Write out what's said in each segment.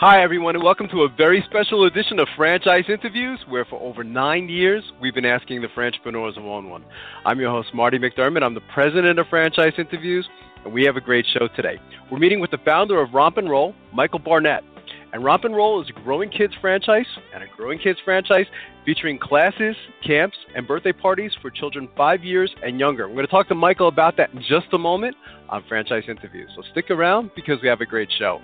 Hi, everyone, and welcome to a very special edition of Franchise Interviews, where for over nine years we've been asking the entrepreneurs to own one. I'm your host, Marty McDermott. I'm the president of Franchise Interviews, and we have a great show today. We're meeting with the founder of Romp and Roll, Michael Barnett. And Romp and Roll is a growing kids franchise and a growing kids franchise featuring classes, camps, and birthday parties for children five years and younger. We're going to talk to Michael about that in just a moment on Franchise Interviews. So stick around because we have a great show.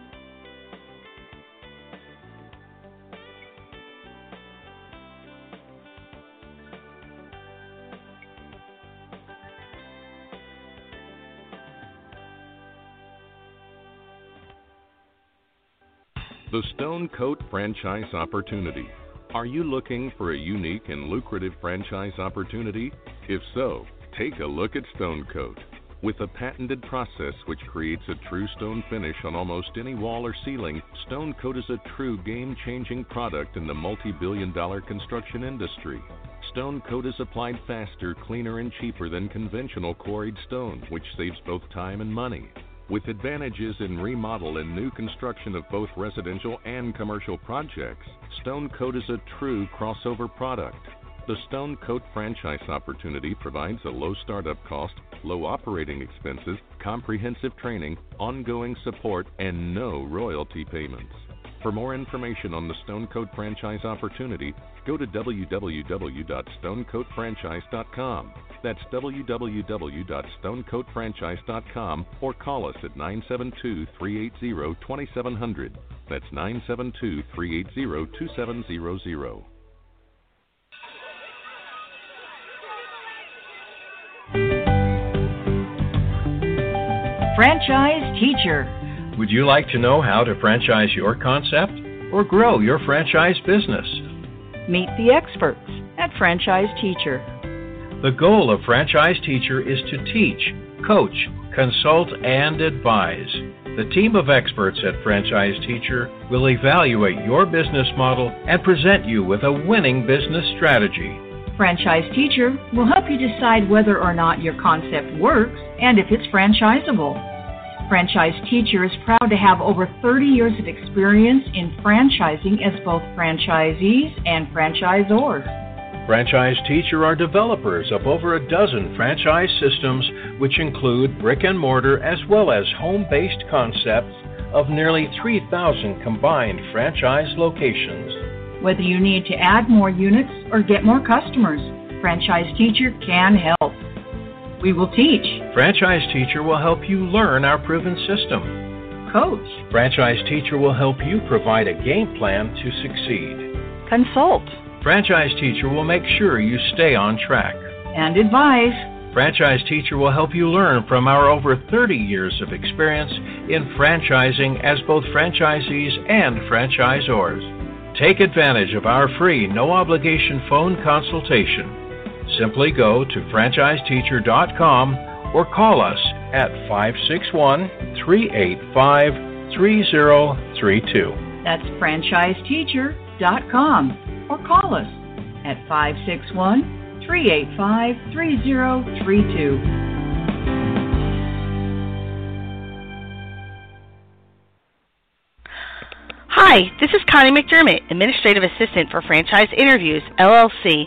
The Stone Coat Franchise Opportunity. Are you looking for a unique and lucrative franchise opportunity? If so, take a look at Stone Coat. With a patented process which creates a true stone finish on almost any wall or ceiling, Stone Coat is a true game changing product in the multi billion dollar construction industry. Stone Coat is applied faster, cleaner, and cheaper than conventional quarried stone, which saves both time and money. With advantages in remodel and new construction of both residential and commercial projects, Stone Coat is a true crossover product. The Stone Coat franchise opportunity provides a low startup cost, low operating expenses, comprehensive training, ongoing support, and no royalty payments. For more information on the Stone Coat franchise opportunity, go to www.stonecoatfranchise.com. That's www.stonecoatfranchise.com or call us at 972 380 2700. That's 972 380 2700. Franchise Teacher. Would you like to know how to franchise your concept or grow your franchise business? Meet the experts at Franchise Teacher. The goal of Franchise Teacher is to teach, coach, consult, and advise. The team of experts at Franchise Teacher will evaluate your business model and present you with a winning business strategy. Franchise Teacher will help you decide whether or not your concept works and if it's franchisable. Franchise Teacher is proud to have over 30 years of experience in franchising as both franchisees and franchisors. Franchise Teacher are developers of over a dozen franchise systems, which include brick and mortar as well as home based concepts of nearly 3,000 combined franchise locations. Whether you need to add more units or get more customers, Franchise Teacher can help. We will teach, Franchise Teacher will help you learn our proven system. coach, Franchise Teacher will help you provide a game plan to succeed. consult, Franchise Teacher will make sure you stay on track. and advise. Franchise Teacher will help you learn from our over 30 years of experience in franchising as both franchisees and franchisors. Take advantage of our free no obligation phone consultation. Simply go to franchiseteacher.com or call us at 561 385 3032. That's franchiseteacher.com or call us at 561 385 3032. Hi, this is Connie McDermott, Administrative Assistant for Franchise Interviews, LLC,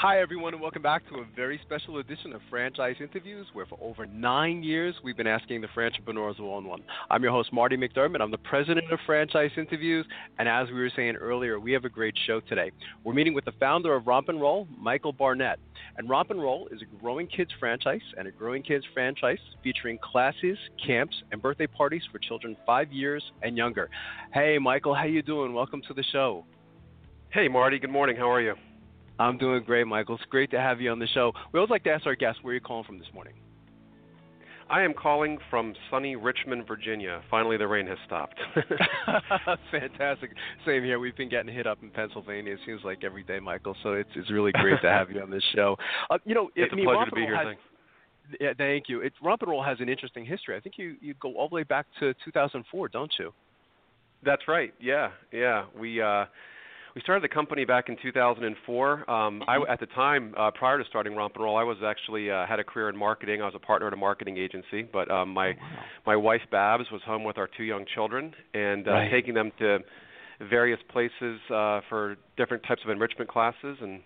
Hi, everyone, and welcome back to a very special edition of Franchise Interviews, where for over nine years we've been asking the entrepreneurs one one. I'm your host, Marty McDermott. I'm the president of Franchise Interviews, and as we were saying earlier, we have a great show today. We're meeting with the founder of Romp and Roll, Michael Barnett. And Romp and Roll is a growing kids franchise and a growing kids franchise featuring classes, camps, and birthday parties for children five years and younger. Hey, Michael, how you doing? Welcome to the show. Hey, Marty. Good morning. How are you? I'm doing great, Michael. It's great to have you on the show. We always like to ask our guests where you're calling from this morning. I am calling from sunny Richmond, Virginia. Finally, the rain has stopped. Fantastic. Same here. We've been getting hit up in Pennsylvania. It seems like every day, Michael. So it's it's really great to have you on this show. Uh, you know, it's I a mean, pleasure to be here. Has- Thanks. Yeah, thank you. It, Roll has an interesting history. I think you, you go all the way back to 2004, don't you? That's right. Yeah, yeah. We uh, we started the company back in 2004. Um, I, at the time, uh, prior to starting Romp and Roll, I was actually uh, had a career in marketing. I was a partner at a marketing agency, but um, my my wife Babz was home with our two young children and uh, Right. taking them to various places uh, for different types of enrichment classes. And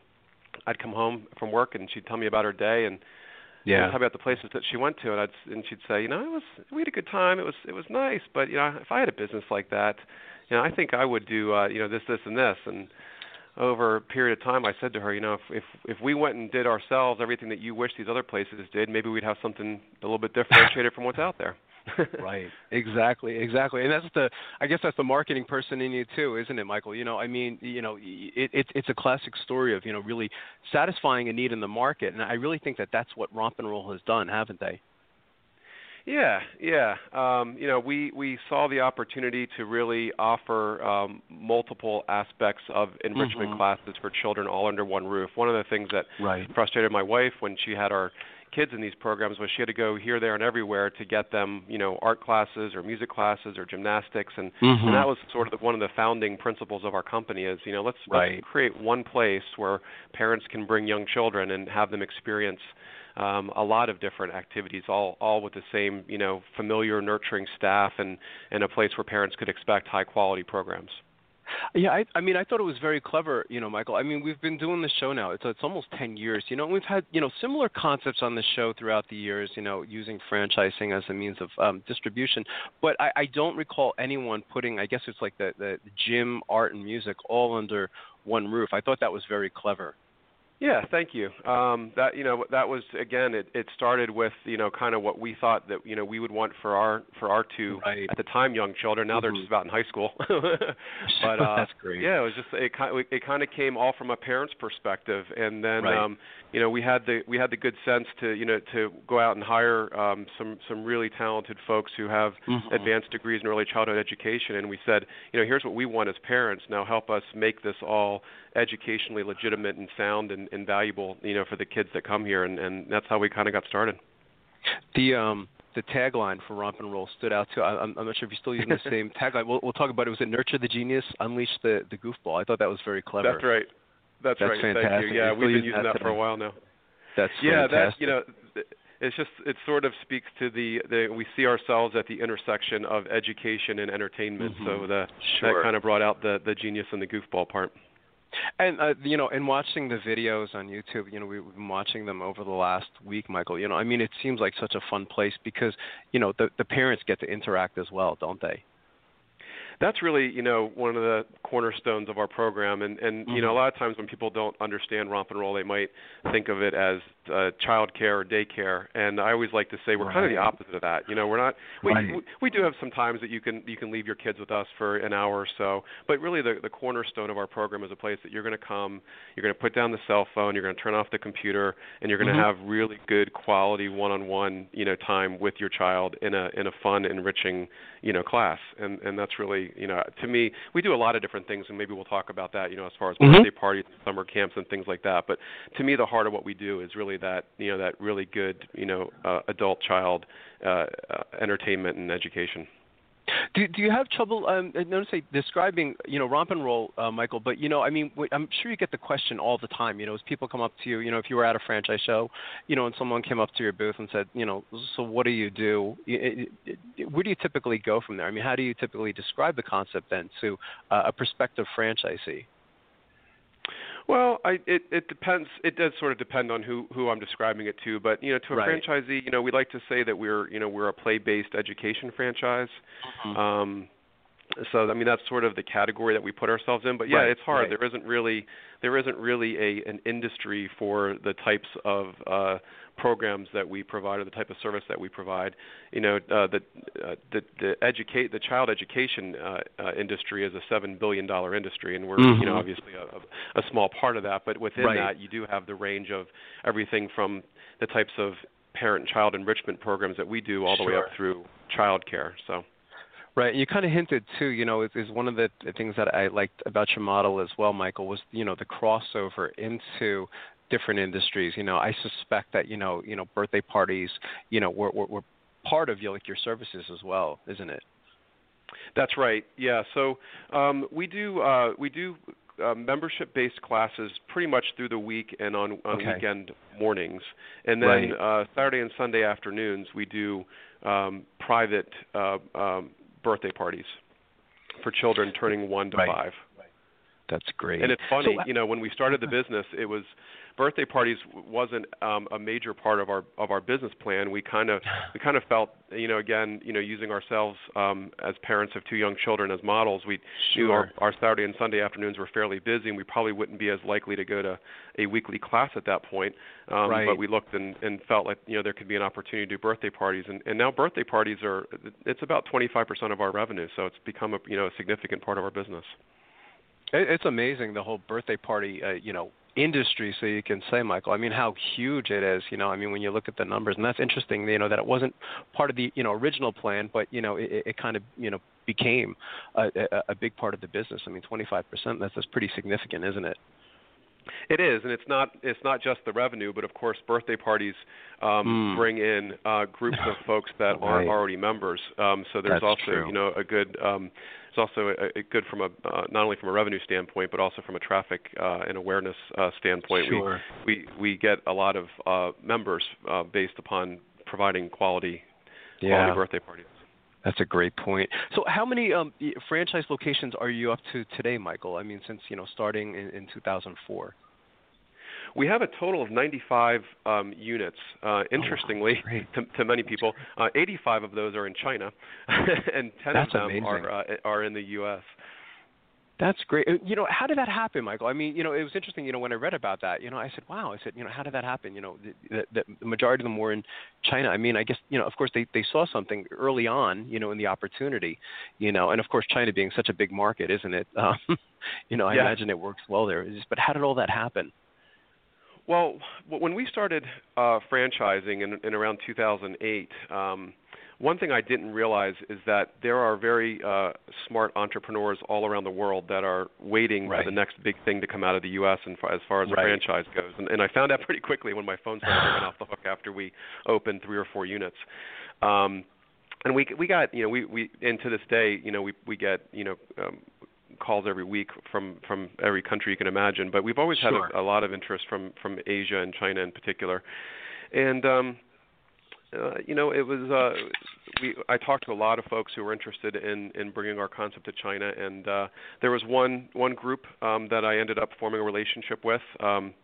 I'd come home from work and she'd tell me about her day and Yeah. I'd talk about the places that she went to, and I'd and she'd say, you know, it was we had a good time. It was it was nice, but you know, if I had a business like that, I think I would do uh, you know this, this, and this. And over a period of time, I said to her, you know, if if if we went and did ourselves everything that you wish these other places did, maybe we'd have something a little bit differentiated from what's out there. right. Exactly. Exactly. And that's the. I guess that's the marketing person in you too, isn't it, Michael? You know, I mean, you know, it, it's it's a classic story of you know really satisfying a need in the market, and I really think that that's what Romp and Roll has done, haven't they? Yeah, yeah. Um, you know, we we saw the opportunity to really offer um, multiple aspects of enrichment Mhm. classes for children all under one roof. One of the things that Right. frustrated my wife when she had our kids in these programs was she had to go here, there, and everywhere to get them, you know, art classes or music classes or gymnastics, and, Mhm. and that was sort of the, one of the founding principles of our company is, you know, let's, Right. let's create one place where parents can bring young children and have them experience um, a lot of different activities, all all with the same, you know, familiar, nurturing staff, and and a place where parents could expect high quality programs. Yeah, I, I mean, I thought it was very clever, you know, Michael. I mean, we've been doing this show now; it's it's almost ten years, you know. We've had you know similar concepts on the show throughout the years, you know, using franchising as a means of um, distribution. But I, I don't recall anyone putting, I guess it's like the, the the gym, art, and music all under one roof. I thought that was very clever. Yeah, thank you. Um, that you know that was again it, it started with you know kind of what we thought that you know we would want for our for our two Right. at the time young children. Now they're Mhm. just about in high school. but uh, That's great. Yeah, it was just it kind it kind of came all from a parent's perspective, and then Right. um, you know we had the we had the good sense to you know to go out and hire um, some some really talented folks who have Mhm. advanced degrees in early childhood education, and we said you know here's what we want as parents. Now help us make this all educationally legitimate and sound and, and valuable you know for the kids that come here, and, and that's how we kind of got started. The um the tagline for Romp and Roll stood out too. I, I'm, I'm not sure if you're still using the same tagline. We'll, we'll talk about it. Was it Nurture the Genius, Unleash the the Goofball? I thought that was very clever. That's right. That's, That's right. Thank fantastic. you. Yeah, we've been using that that for a while now. That's yeah, fantastic. that you know, it's just it sort of speaks to the, the we see ourselves at the intersection of education and entertainment. So Mhm. the Sure. that kind of brought out the the genius and the goofball part. And uh, you know, and watching the videos on YouTube, you know, we- we've been watching them over the last week, Michael. You know, I mean, it seems like such a fun place because you know the the parents get to interact as well, don't they? that's really you know one of the cornerstones of our program and and mm-hmm. you know a mm-hmm. lot of times when people don't understand romp and roll they might think of it as uh, child care or daycare and i always like to say we're right. kind of the opposite of that you know we're not we, right. we we do have some times that you can you can leave your kids with us for an hour or so but really the the cornerstone of our program is a place that you're going to come you're going to put down the cell phone you're going to turn off the computer and you're going to mm-hmm. have really good quality one-on-one you know time with your child in a in a fun enriching you know class and and that's really you know to me we do a lot of different things and maybe we'll talk about that you know as far as mm-hmm. birthday parties summer camps and things like that but to me the heart of what we do is really that you know that really good you know uh, adult child uh, uh, entertainment and education do do you have trouble? Um, notice say describing you know romp and roll, uh, Michael. But you know, I mean, I'm sure you get the question all the time. You know, as people come up to you, you know, if you were at a franchise show, you know, and someone came up to your booth and said, you know, so what do you do? Where do you typically go from there? I mean, how do you typically describe the concept then to uh, a prospective franchisee? Well, I, it it depends. It does sort of depend on who who I'm describing it to. But you know, to a right. franchisee, you know, we like to say that we're you know we're a play-based education franchise. Mm-hmm. Um, so I mean that's sort of the category that we put ourselves in. But yeah, right. it's hard. Right. There isn't really there isn't really a an industry for the types of uh, programs that we provide or the type of service that we provide. You know, uh, the uh, the the educate the child education uh, uh, industry is a seven billion dollar industry, and we're mm-hmm. you know obviously a, a small part of that. But within right. that, you do have the range of everything from the types of parent-child enrichment programs that we do all the sure. way up through child care. So. Right. You kind of hinted too, you know, is, is one of the things that I liked about your model as well, Michael, was you know the crossover into different industries. You know, I suspect that you know, you know, birthday parties, you know, were, were, were part of your, like your services as well, isn't it? That's right. Yeah. So um, we do uh, we do uh, membership-based classes pretty much through the week and on on okay. weekend mornings, and then right. uh, Saturday and Sunday afternoons we do um, private uh, um, birthday parties for children turning one to right. five. That's great. And it's funny, so, uh, you know, when we started the business, it was birthday parties wasn't um, a major part of our of our business plan. We kind of we kind of felt, you know, again, you know, using ourselves um, as parents of two young children as models, we sure. knew our, our Saturday and Sunday afternoons were fairly busy, and we probably wouldn't be as likely to go to a weekly class at that point. Um, right. But we looked and, and felt like you know there could be an opportunity to do birthday parties, and, and now birthday parties are it's about 25% of our revenue, so it's become a you know a significant part of our business. It's amazing the whole birthday party, uh, you know, industry so you can say michael i mean how huge it is you know i mean when you look at the numbers and that's interesting you know that it wasn't part of the you know original plan but you know it, it kind of you know became a, a, a big part of the business i mean 25% that's that's pretty significant isn't it it is, and it's not it's not just the revenue, but of course, birthday parties um, mm. bring in uh, groups of folks that right. are already members. Um, so there's That's also true. you know a good um, it's also a, a good from a uh, not only from a revenue standpoint, but also from a traffic uh, and awareness uh, standpoint. Sure. We, we we get a lot of uh, members uh, based upon providing quality yeah. quality birthday parties. That's a great point. So, how many um, franchise locations are you up to today, Michael? I mean, since you know starting in, in 2004. We have a total of 95 um, units. Uh, interestingly, oh, to, to, many people, uh, 85 of those are in China, and 10 That's of them amazing. are uh, are in the U.S. That's great. Uh, you know, how did that happen, Michael? I mean, you know, it was interesting. You know, when I read about that, you know, I said, "Wow!" I said, "You know, how did that happen?" You know, the, the, the majority of them were in China. I mean, I guess you know, of course, they they saw something early on, you know, in the opportunity, you know, and of course, China being such a big market, isn't it? Um, you know, I yeah. imagine it works well there. Just, but how did all that happen? Well, when we started uh, franchising in, in around 2008, um, one thing I didn't realize is that there are very uh, smart entrepreneurs all around the world that are waiting right. for the next big thing to come out of the U.S. and as far as right. a franchise goes. And, and I found that pretty quickly when my phone started ringing off the hook after we opened three or four units. Um, and we we got you know we we and to this day you know we we get you know um, calls every week from from every country you can imagine. But we've always sure. had a, a lot of interest from from Asia and China in particular, and um, uh, you know it was uh, we I talked to a lot of folks who were interested in in bringing our concept to China, and uh, there was one one group um, that I ended up forming a relationship with. Um,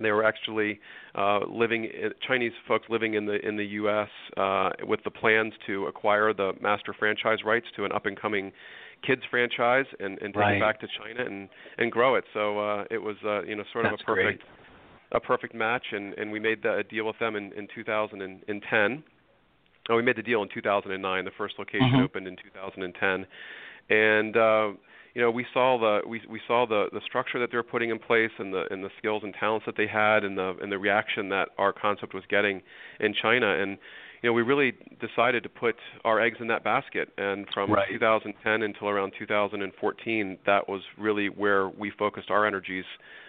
they were actually uh, living Chinese folks living in the in the U.S. Uh, with the plans to acquire the master franchise rights to an up and coming kids franchise and, and take Right. it back to China and and grow it. So uh, it was uh, you know sort That's of a perfect great. a perfect match, and and we made the, a deal with them in in 2010. Oh, we made the deal in 2009. The first location Mhm. opened in 2010, and uh, you know we saw the we we saw the the structure that they were putting in place and the and the skills and talents that they had and the and the reaction that our concept was getting in China and you know we really decided to put our eggs in that basket and from Right. 2010 until around 2014 that was really where we focused our energies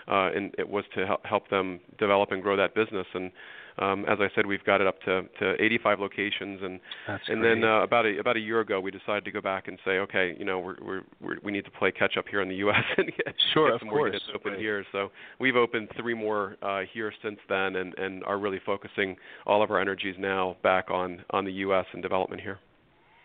uh and it was to hel- help them develop and grow that business and um, as I said, we've got it up to, to 85 locations, and That's and great. then uh, about a about a year ago, we decided to go back and say, okay, you know, we're, we're, we're we need to play catch up here in the U.S. and get, Sure, get some more course. units open Right. here. So we've opened three more uh, here since then, and, and are really focusing all of our energies now back on on the U.S. and development here.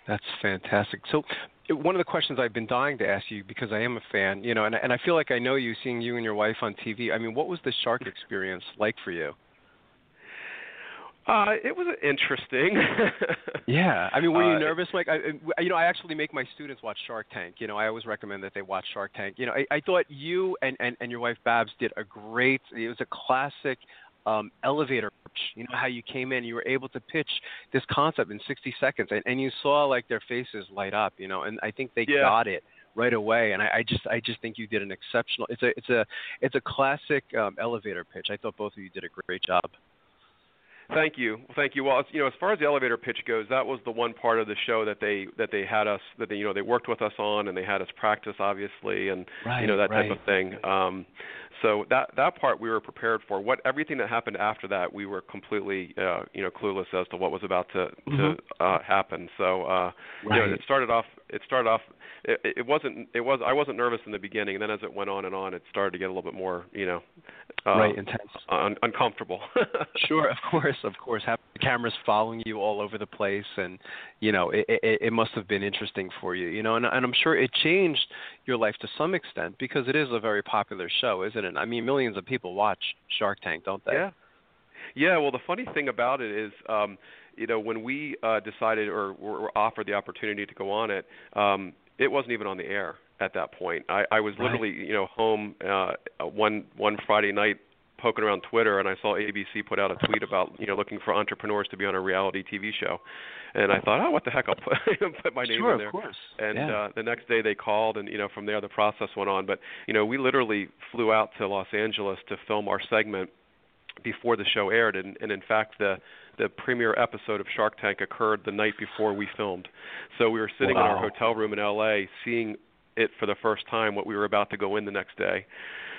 That's fantastic. So, one of the questions I've been dying to ask you because I am a fan, you know, and and I feel like I know you, seeing you and your wife on TV. I mean, what was the shark experience like for you? Uh, it was interesting. Yeah, I mean, were you Uh, nervous, Mike? I, you know, I actually make my students watch Shark Tank. You know, I always recommend that they watch Shark Tank. You know, I, I thought you and, and and your wife Babz did a great. It was a classic um, elevator pitch. You know how you came in, you were able to pitch this concept in 60 seconds, and, and you saw like their faces light up. You know, and I think they Yeah. got it right away. And I, I just I just think you did an exceptional. It's a it's a it's a classic um, elevator pitch. I thought both of you did a great job. Thank you, thank you. Well, as- you know, as far as the elevator pitch goes, that was the one part of the show that they that they had us that they you know they worked with us on and they had us practice obviously and you know Right, that type of thing. Um, so that that part we were prepared for. What everything that happened after that, we were completely uh, you know clueless as to what was about to to Mhm. uh, happen. So uh, you know, it started off. It started off. It, it wasn't. It was. I wasn't nervous in the beginning, and then as it went on and on, it started to get a little bit more. You know, uh, right, intense. un- uncomfortable. Sure, of course, of course. Have the cameras following you all over the place, and you know, it, it, it must have been interesting for you, you know, and, and I'm sure it changed your life to some extent because it is a very popular show, isn't I mean, millions of people watch Shark Tank, don't they? Yeah. Yeah, well the funny thing about it is um you know when we uh decided or were offered the opportunity to go on it, um it wasn't even on the air at that point. I I was Right. literally, you know, home uh one one Friday night poking around Twitter and I saw ABC put out a tweet about, you know, looking for entrepreneurs to be on a reality TV show. And I thought, "Oh, what the heck? I'll put put my name sure, in there." of course. and yeah. uh, the next day they called and you know from there the process went on but you know we literally flew out to Los Angeles to film our segment before the show aired and, and in fact the the premiere episode of Shark Tank occurred the night before we filmed so we were sitting in our hotel room in LA seeing it for the first time what we were about to go in the next day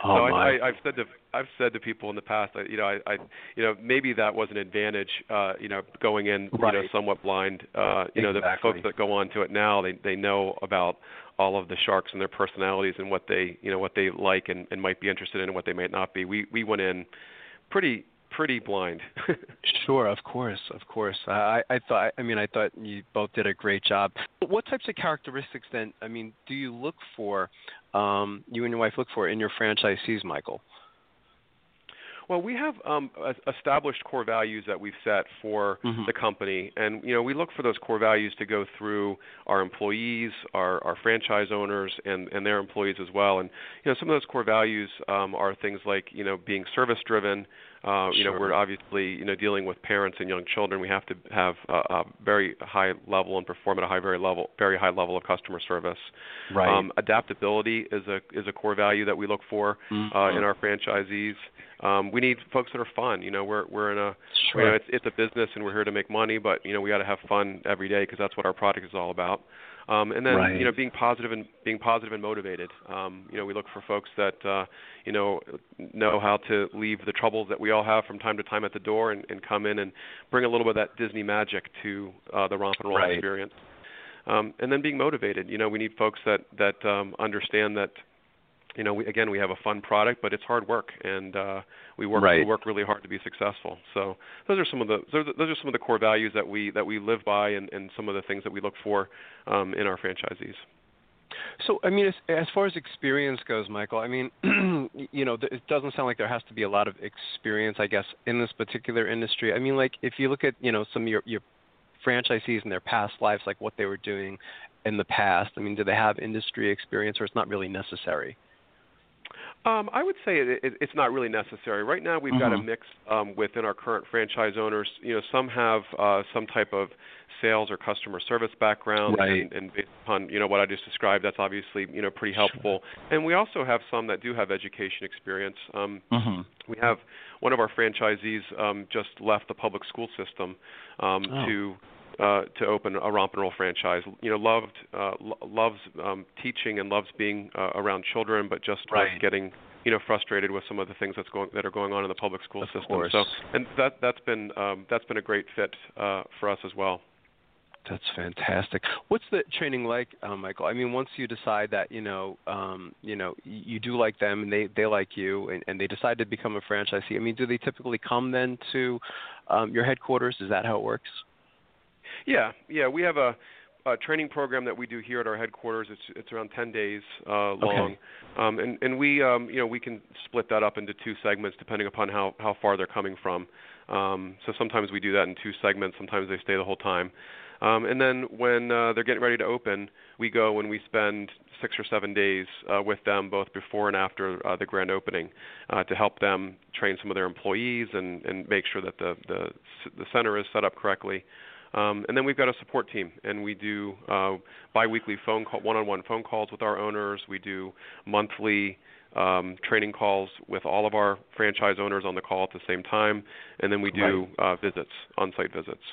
Oh so my. I, I, I've said to I've said to people in the past, I, you know, I, I, you know, maybe that was an advantage, uh, you know, going in, you know, somewhat blind. Uh, you know, the folks that go on to it now, they they know about all of the sharks and their personalities and what they, you know, what they like and, and might be interested in and what they might not be. We we went in pretty pretty blind. Sure, of course, of course. I, I thought. I mean, I thought you both did a great job. What types of characteristics then? I mean, do you look for? Um, you and your wife look for in your franchisees, Michael? Well, we have um, established core values that we've set for Mhm. the company, and you know we look for those core values to go through our employees, our, our franchise owners, and, and their employees as well. And you know some of those core values um, are things like you know being service driven. Uh, you know we're obviously you know dealing with parents and young children. We have to have a, a very high level and perform at a high very level very high level of customer service. Um, adaptability is a is a core value that we look for uh, Mhm. in our franchisees. Um, we need folks that are fun. You know, we're we're in a sure. you know it's it's a business and we're here to make money, but you know we got to have fun every day because that's what our product is all about. Um, and then Right. you know being positive and being positive and motivated. Um, you know we look for folks that uh, you know know how to leave the troubles that we all have from time to time at the door and, and come in and bring a little bit of that Disney magic to uh, the romp and roll Right. experience. Um, and then being motivated. You know we need folks that that um, understand that you know, we, again, we have a fun product, but it's hard work, and uh, we work we work really hard to be successful. So those are some of the those are, those are some of the core values that we that we live by, and, and some of the things that we look for um, in our franchisees. So, I mean, as, as far as experience goes, Michael, I mean, you know, th- it doesn't sound like there has to be a lot of experience, I guess, in this particular industry. I mean, like if you look at, you know, some of your, your franchisees in their past lives, like what they were doing in the past? I mean, do they have industry experience, or it's not really necessary? Um, I would say it, it, it's not really necessary. Right now, we've mm-hmm. got a mm-hmm. mix um, within our current franchise owners. You know, some have uh, some type of sales or customer service background, right. and, and based upon you know what I just described, that's obviously you know pretty helpful. Sure. And we also have some that do have education experience. Um, mm-hmm. We have one of our franchisees um, just left the public school system um, oh. to uh, to open a romp and roll franchise. You know, loved uh, lo- loves um, teaching and loves being uh, around children, but just right. was getting you know frustrated with some of the things that's going that are going on in the public school of system. Course. So, and that that's been um, that's been a great fit uh, for us as well. That's fantastic. What's the training like, uh, Michael? I mean, once you decide that you know, um, you know, you do like them and they they like you, and, and they decide to become a franchisee. I mean, do they typically come then to um, your headquarters? Is that how it works? Yeah, yeah, we have a, a training program that we do here at our headquarters. It's it's around 10 days uh, long, okay. um, and and we um, you know we can split that up into two segments depending upon how how far they're coming from. Um, so sometimes we do that in two segments. Sometimes they stay the whole time. Um, and then when uh, they're getting ready to open, we go and we spend six or seven days uh, with them, both before and after uh, the grand opening, uh, to help them train some of their employees and, and make sure that the, the the center is set up correctly. Um, and then we've got a support team, and we do uh, biweekly phone call, one-on-one phone calls with our owners. We do monthly um, training calls with all of our franchise owners on the call at the same time, and then we do right. uh, visits, on-site visits.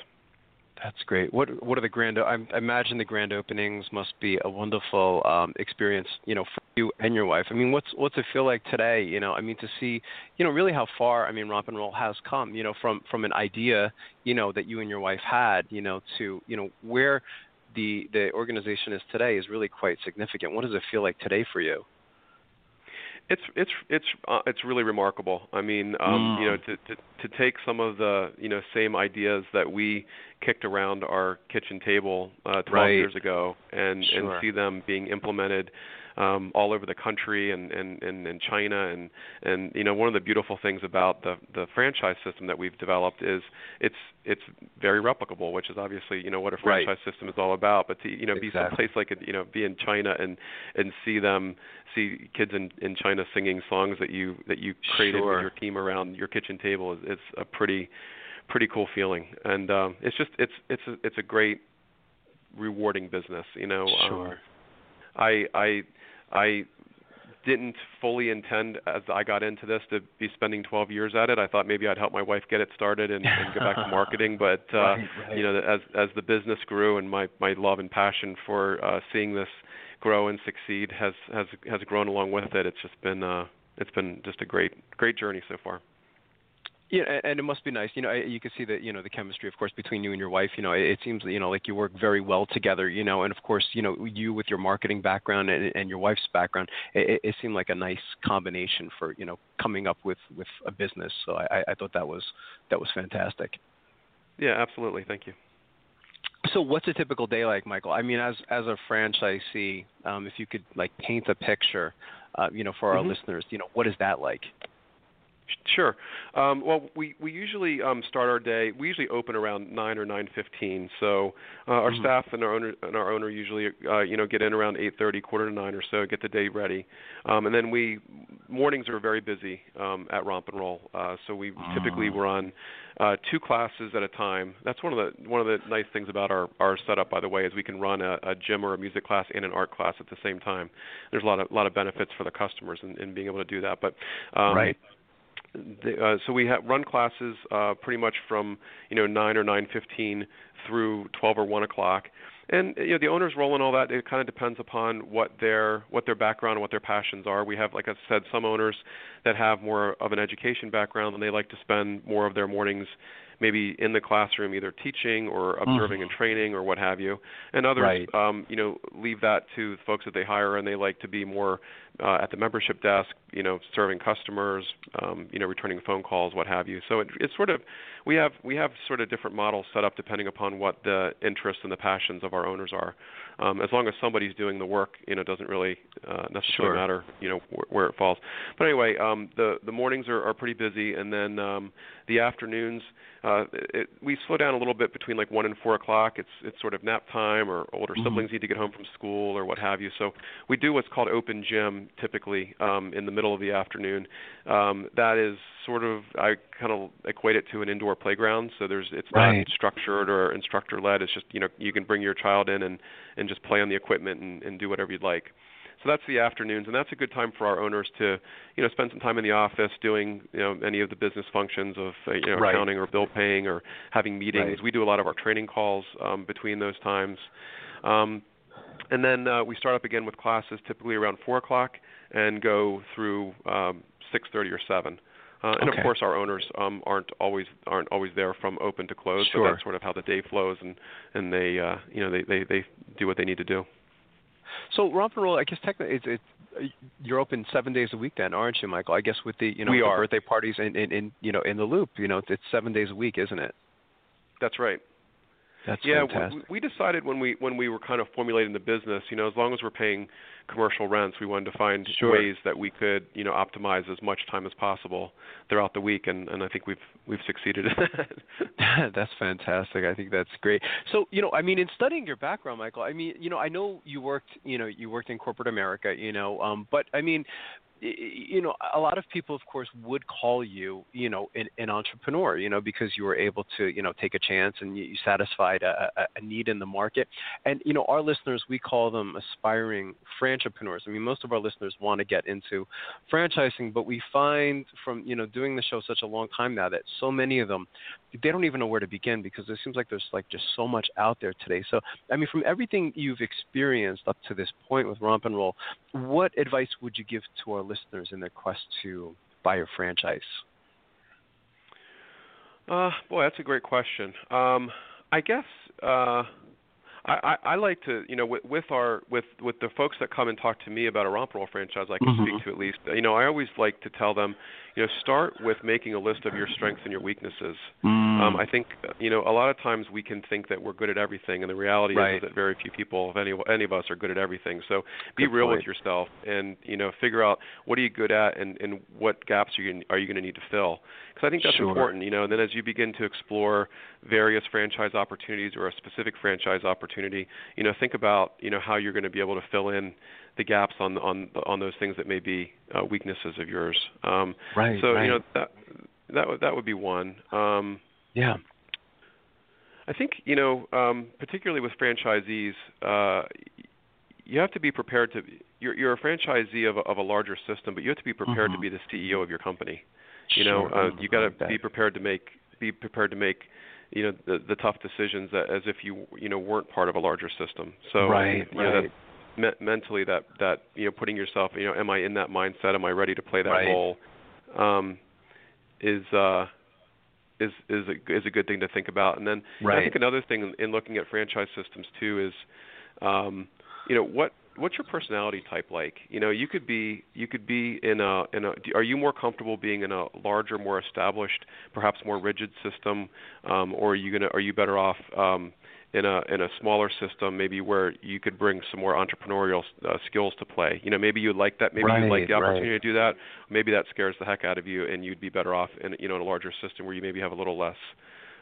That's great. What what are the grand? I, I imagine the grand openings must be a wonderful um, experience, you know, for you and your wife. I mean, what's what's it feel like today? You know, I mean, to see, you know, really how far I mean, romp and roll has come. You know, from from an idea, you know, that you and your wife had, you know, to you know where the the organization is today is really quite significant. What does it feel like today for you? It's it's it's uh, it's really remarkable. I mean, um, mm. you know, to, to to take some of the you know same ideas that we kicked around our kitchen table uh, 12 right. years ago, and sure. and see them being implemented um, all over the country and, and, and in China and and you know one of the beautiful things about the the franchise system that we've developed is it's it's very replicable, which is obviously you know what a franchise right. system is all about. But to you know exactly. be someplace like you know be in China and and see them see kids in in China singing songs that you that you created sure. with your team around your kitchen table is it's a pretty pretty cool feeling and um it's just it's it's a, it's a great rewarding business you know sure um, i i i didn't fully intend as I got into this to be spending 12 years at it. I thought maybe I'd help my wife get it started and, and go back to marketing. But uh, right, right. you know, as as the business grew and my my love and passion for uh, seeing this grow and succeed has has has grown along with it. It's just been uh, it's been just a great great journey so far. Yeah, and it must be nice. You know, you can see that you know the chemistry, of course, between you and your wife. You know, it seems you know like you work very well together. You know, and of course, you know, you with your marketing background and, and your wife's background, it, it seemed like a nice combination for you know coming up with with a business. So I, I thought that was that was fantastic. Yeah, absolutely. Thank you. So, what's a typical day like, Michael? I mean, as as a franchisee, um, if you could like paint a picture, uh, you know, for our mm-hmm. listeners, you know, what is that like? Sure. Um, well, we we usually um, start our day. We usually open around nine or nine fifteen. So uh, our mm-hmm. staff and our owner and our owner usually uh, you know get in around eight thirty, quarter to nine or so, get the day ready, um, and then we mornings are very busy um, at Romp and Roll. Uh, so we typically run uh, two classes at a time. That's one of the one of the nice things about our our setup, by the way, is we can run a, a gym or a music class and an art class at the same time. There's a lot of lot of benefits for the customers in, in being able to do that. But um, right the, uh, so we have run classes uh, pretty much from you know nine or nine fifteen through twelve or one o'clock, and you know the owner's role and all that it kind of depends upon what their what their background and what their passions are. We have, like I said, some owners that have more of an education background and they like to spend more of their mornings maybe in the classroom either teaching or observing mm. and training or what have you and others right. um, you know leave that to the folks that they hire and they like to be more uh, at the membership desk you know serving customers um, you know returning phone calls what have you so it, it's sort of we have we have sort of different models set up depending upon what the interests and the passions of our owners are um, as long as somebody's doing the work you know it doesn't really uh, necessarily sure. matter you know wh- where it falls but anyway um, the the mornings are, are pretty busy and then um, the afternoons uh, it, we slow down a little bit between like one and four o'clock. It's it's sort of nap time, or older Mm-hmm. siblings need to get home from school, or what have you. So we do what's called open gym typically um, in the middle of the afternoon. Um, that is sort of I kind of equate it to an indoor playground. So there's it's Right. not structured or instructor led. It's just you know you can bring your child in and and just play on the equipment and, and do whatever you'd like. So that's the afternoons, and that's a good time for our owners to, you know, spend some time in the office doing, you know, any of the business functions of, uh, you know, Right. accounting or bill paying or having meetings. Right. We do a lot of our training calls um, between those times, um, and then uh, we start up again with classes typically around four o'clock and go through um, six thirty or seven. Uh, and Okay. of course, our owners um, aren't always aren't always there from open to close, Sure. but that's sort of how the day flows, and and they uh, you know they, they they do what they need to do. So romp and roll, I guess technically it's, it's uh, you're open seven days a week then, aren't you, Michael? I guess with the you know the birthday parties and in, in you know in the loop, you know it's seven days a week, isn't it? That's right. That's yeah, fantastic. we, we decided when we when we were kind of formulating the business, you know, as long as we're paying commercial rents, we wanted to find Sure. ways that we could, you know, optimize as much time as possible throughout the week, and and I think we've we've succeeded in that. that's fantastic. I think that's great. So, you know, I mean, in studying your background, Michael, I mean, you know, I know you worked, you know, you worked in corporate America, you know, um, but I mean, you know, a lot of people, of course, would call you, you know, an, an entrepreneur, you know, because you were able to, you know, take a chance and you, you satisfied a, a, need in the market. And you know, our listeners, we call them aspiring franchipreneurs. I mean, most of our listeners want to get into franchising, but we find from you know doing the show such a long time now that so many of them they don't even know where to begin because it seems like there's like just so much out there today. So, I mean, from everything you've experienced up to this point with Romp and Roll, what advice would you give to our listeners in their quest to buy a franchise? Uh, boy, that's a great question. Um, I guess uh, I, I, I like to, you know, with, with our with with the folks that come and talk to me about a romper roll franchise, I can Mhm. speak to at least. You know, I always like to tell them, you know, start with making a list of your strengths and your weaknesses. Mm. Um, I think you know a lot of times we can think that we're good at everything, and the reality Right. is that very few people, if any any of us, are good at everything. So be Good real point. with yourself, and you know figure out what are you good at, and and what gaps are you are you going to need to fill. Because I think that's Sure. important. You know, and then as you begin to explore various franchise opportunities or a specific franchise opportunity, you know, think about you know how you're going to be able to fill in the gaps on on on those things that may be uh, weaknesses of yours. Um, right. so right. you know that that would that would be one. Um, yeah. I think you know, um, particularly with franchisees, uh, you have to be prepared to. You're, you're a franchisee of a, of a larger system, but you have to be prepared Mhm. to be the CEO of your company. You know, Sure. uh, you got to be prepared to make be prepared to make you know the, the tough decisions that, as if you you know weren't part of a larger system. So right. you know, right. that me- mentally that that you know putting yourself you know am I in that mindset? Am I ready to play that Right. role? Um, is uh, is is a is a good thing to think about. And then and I think another thing in, in looking at franchise systems too is, um, you know, what what's your personality type like? You know, you could be you could be in a in a. Are you more comfortable being in a larger, more established, perhaps more rigid system, um, or are you gonna are you better off? Um, in a in a smaller system, maybe where you could bring some more entrepreneurial uh, skills to play. You know, maybe you like that. Maybe you Right, like the right. opportunity to do that. Maybe that scares the heck out of you, and you'd be better off in you know in a larger system where you maybe have a little less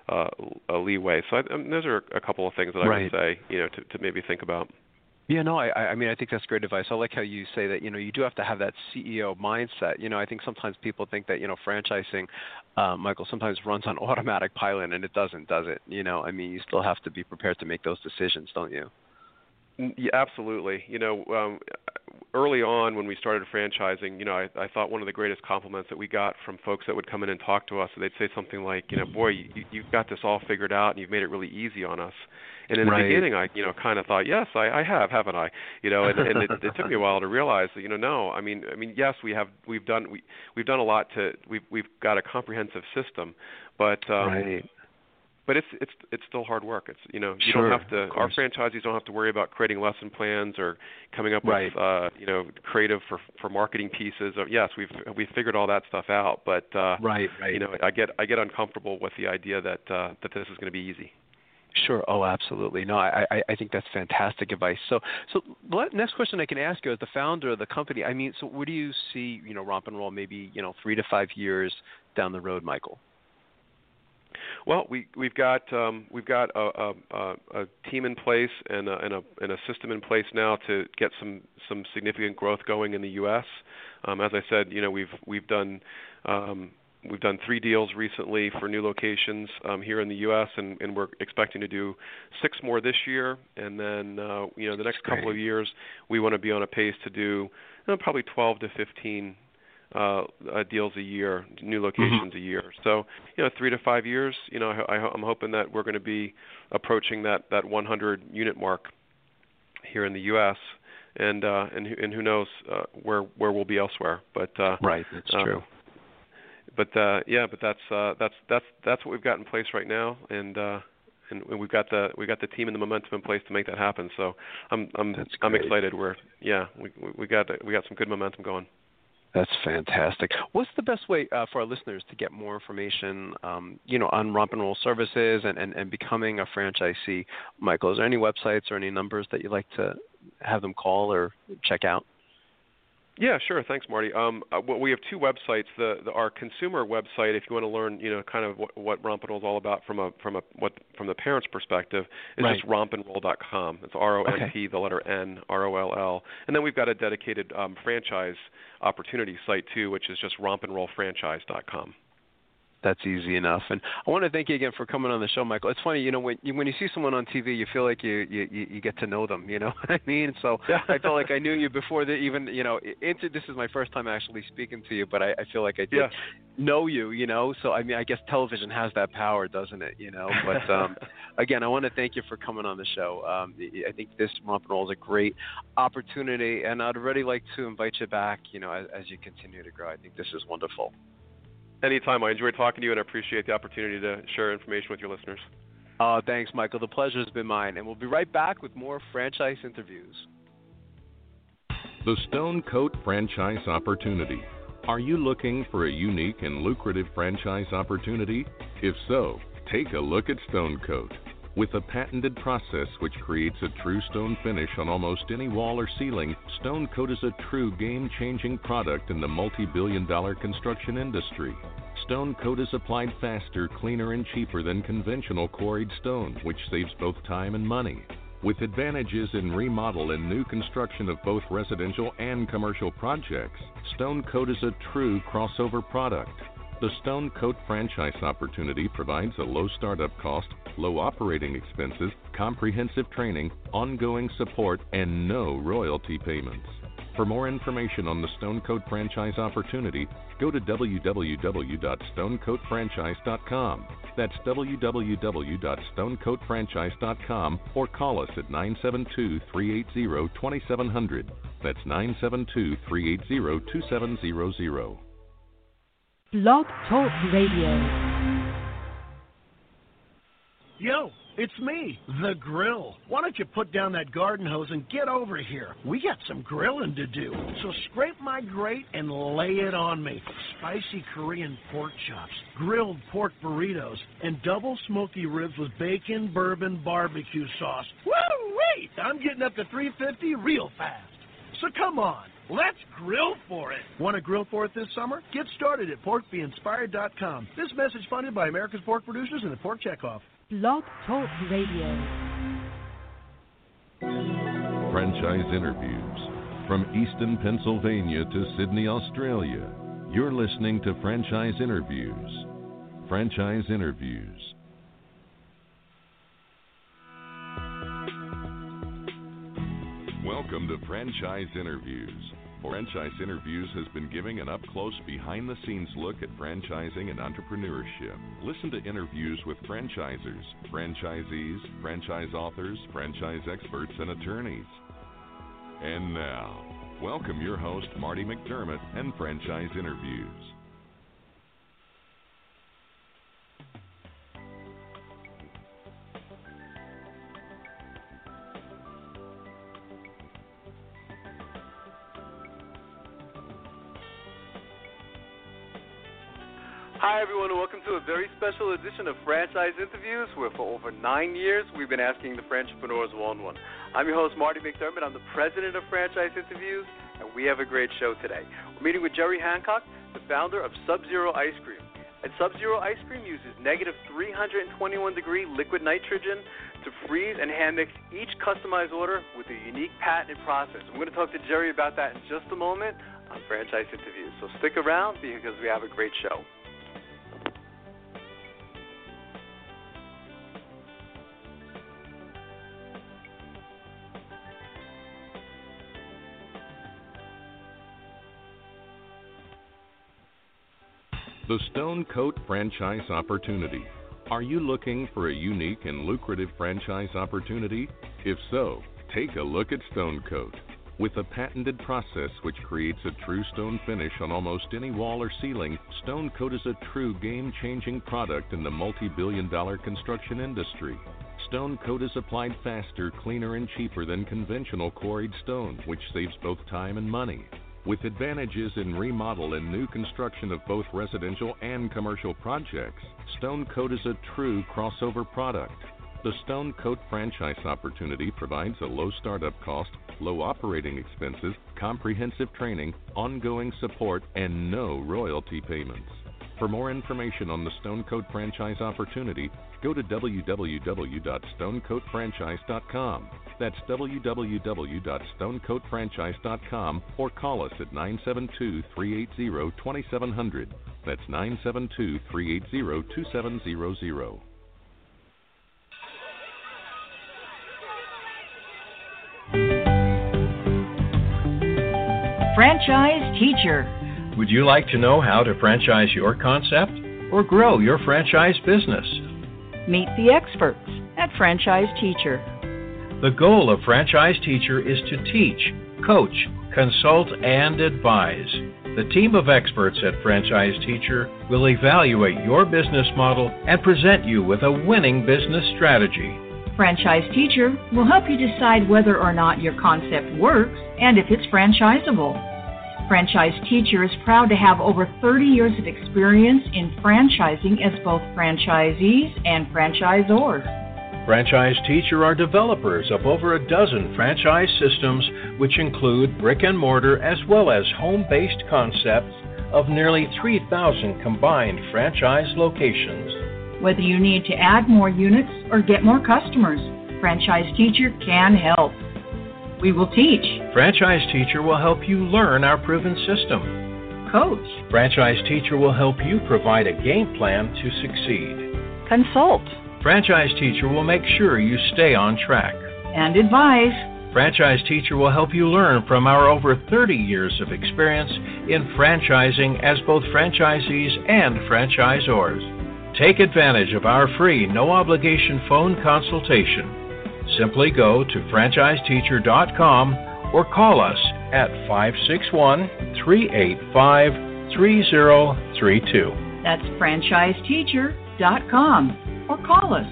uh, uh, leeway. So I, I mean, those are a couple of things that I Right. would say you know to, to maybe think about. Yeah, no, I, I mean, I think that's great advice. I like how you say that. You know, you do have to have that CEO mindset. You know, I think sometimes people think that you know franchising, uh, Michael, sometimes runs on automatic pilot, and it doesn't, does it? You know, I mean, you still have to be prepared to make those decisions, don't you? Mm, Yeah, absolutely. You know, um, early on when we started franchising, you know, I, I thought one of the greatest compliments that we got from folks that would come in and talk to us, they'd say something like, you know, boy, you, you've got this all figured out and you've made it really easy on us. And in Right. the beginning, I, you know, kind of thought, yes, I, I have, haven't I? You know, and, and it, it took me a while to realize that, you know, no, I mean, I mean, yes, we have, we've done, we, we've done a lot to, we've, we've got a comprehensive system, but um, right. But it's it's it's still hard work. It's you know you Sure, don't have to our franchisees don't have to worry about creating lesson plans or coming up Right. with uh you know creative for for marketing pieces. Uh, Yes, we've we've figured all that stuff out, but uh Right. Right. you know I get I get uncomfortable with the idea that uh that this is going to be easy. Sure. Oh, absolutely. No, I, I, I think that's fantastic advice. So, so let, next question I can ask you as the founder of the company. I mean, so where do you see, you know, Romp and Roll maybe, you know, three to five years down the road, Michael? Well, we we've got um, we've got a, a, a team in place and a, and a and a system in place now to get some some significant growth going in the U.S. Um, as I said, you know we've we've done um, we've done three deals recently for new locations um, here in the U.S. and, and we're expecting to do six more this year. And then uh, you know the next couple of years we want to be on a pace to do you know, probably 12 to 15 uh, uh, deals a year, new locations Mm-hmm. a year. So you know three to five years. You know I, I, I'm hoping that we're going to be approaching that that 100 unit mark here in the U.S. And uh, and who- and who knows uh, where where we'll be elsewhere. But uh, Right, that's uh, true. but uh yeah but that's uh that's that's that's what we've got in place right now and uh and we've got the we got the team and the momentum in place to make that happen so i'm i'm i'm excited we're yeah we we- we got we got some good momentum going That's fantastic. What's the best way uh, for our listeners to get more information, um, you know, on Romp and Roll services and, and, and becoming a franchisee? Michael, is there any websites or any numbers that you'd like to have them call or check out? Yeah, sure. Thanks, Marty. Um, uh, well, we have two websites. The, the our consumer website, if you want to learn, you know, kind of what, what Romp'n'Roll is all about from a from a what from the parent's perspective, is Right. just rompandroll.com. It's R O M P, the letter N, R O L L, and then we've got a dedicated um, franchise opportunity site too, which is just rompandrollfranchise.com. That's easy enough. And I want to thank you again for coming on the show, Michael. It's funny, you know, when you, when you see someone on TV, you feel like you, you you get to know them. You know what I mean? So Yeah. I felt like I knew you before the even you know. Into this is my first time actually speaking to you, but I, I feel like I did Yeah. know you. You know, so I mean, I guess television has that power, doesn't it? You know, but um, again, I want to thank you for coming on the show. Um, I think this Romp and Roll is a great opportunity, and I'd really like to invite you back. You know, as, as you continue to grow, I think this is wonderful. Anytime. I enjoyed talking to you, and I appreciate the opportunity to share information with your listeners. Uh, thanks, Michael. The pleasure has been mine. And we'll be right back with more franchise interviews. The Stone Coat Franchise Opportunity. Are you looking for a unique and lucrative franchise opportunity? If so, take a look at Stone Coat. With a patented process which creates a true stone finish on almost any wall or ceiling, Stone Coat is a true game changing product in the multi billion dollar construction industry. Stone Coat is applied faster, cleaner, and cheaper than conventional quarried stone, which saves both time and money. With advantages in remodel and new construction of both residential and commercial projects, Stone Coat is a true crossover product. The Stone Coat franchise opportunity provides a low startup cost, low operating expenses, comprehensive training, ongoing support, and no royalty payments. For more information on the Stone Coat franchise opportunity, go to www.stonecoatfranchise.com. That's www.stonecoatfranchise.com or call us at 972 380 2700. That's 972 380 2700. Blog Talk Radio. Yo, it's me, the grill. Why don't you put down that garden hose and get over here? We got some grilling to do. So scrape my grate and lay it on me. Spicy Korean pork chops, grilled pork burritos, and double smoky ribs with bacon, bourbon, barbecue sauce. Woo wait! I'm getting up to 350 real fast. So come on, let's grill for it. Want to grill for it this summer? Get started at porkbeinspired.com. This message funded by America's pork producers and the Pork Checkoff. Blog Talk Radio. Franchise interviews. From Easton, Pennsylvania to Sydney, Australia. You're listening to Franchise Interviews. Franchise Interviews. Welcome to Franchise Interviews. Franchise Interviews has been giving an up close, behind the scenes look at franchising and entrepreneurship. Listen to interviews with franchisers, franchisees, franchise authors, franchise experts, and attorneys. And now, welcome your host, Marty McDermott, and Franchise Interviews. Hi, everyone, and welcome to a very special edition of Franchise Interviews, where for over nine years we've been asking the entrepreneurs one on one. I'm your host, Marty McDermott. I'm the president of Franchise Interviews, and we have a great show today. We're meeting with Jerry Hancock, the founder of Sub Zero Ice Cream, And Sub Zero Ice Cream uses negative 321 degree liquid nitrogen to freeze and hand mix each customized order with a unique patented process. I'm going to talk to Jerry about that in just a moment on Franchise Interviews. So stick around because we have a great show. The Stone Coat Franchise Opportunity. Are you looking for a unique and lucrative franchise opportunity? If so, take a look at Stone Coat. With a patented process which creates a true stone finish on almost any wall or ceiling, Stone Coat is a true game changing product in the multi billion dollar construction industry. Stone Coat is applied faster, cleaner, and cheaper than conventional quarried stone, which saves both time and money. With advantages in remodel and new construction of both residential and commercial projects, Stone Coat is a true crossover product. The Stone Coat franchise opportunity provides a low startup cost, low operating expenses, comprehensive training, ongoing support, and no royalty payments. For more information on the Stone Coat franchise opportunity, go to www.stonecoatfranchise.com. That's www.stonecoatfranchise.com or call us at 972 380 2700. That's 972 380 2700. Franchise Teacher. Would you like to know how to franchise your concept or grow your franchise business? Meet the experts at Franchise Teacher. The goal of Franchise Teacher is to teach, coach, consult, and advise. The team of experts at Franchise Teacher will evaluate your business model and present you with a winning business strategy. Franchise Teacher will help you decide whether or not your concept works and if it's franchisable. Franchise Teacher is proud to have over 30 years of experience in franchising as both franchisees and franchisors. Franchise Teacher are developers of over a dozen franchise systems, which include brick and mortar as well as home based concepts of nearly 3,000 combined franchise locations. Whether you need to add more units or get more customers, Franchise Teacher can help. We will teach, Franchise Teacher will help you learn our proven system. coach, Franchise Teacher will help you provide a game plan to succeed. Consult. Franchise Teacher will make sure you stay on track. and advise. Franchise Teacher will help you learn from our over 30 years of experience in franchising as both franchisees and franchisors. Take advantage of our free, no obligation phone consultation. Simply go to franchiseteacher.com or call us at 561 385 3032. That's franchiseteacher.com or call us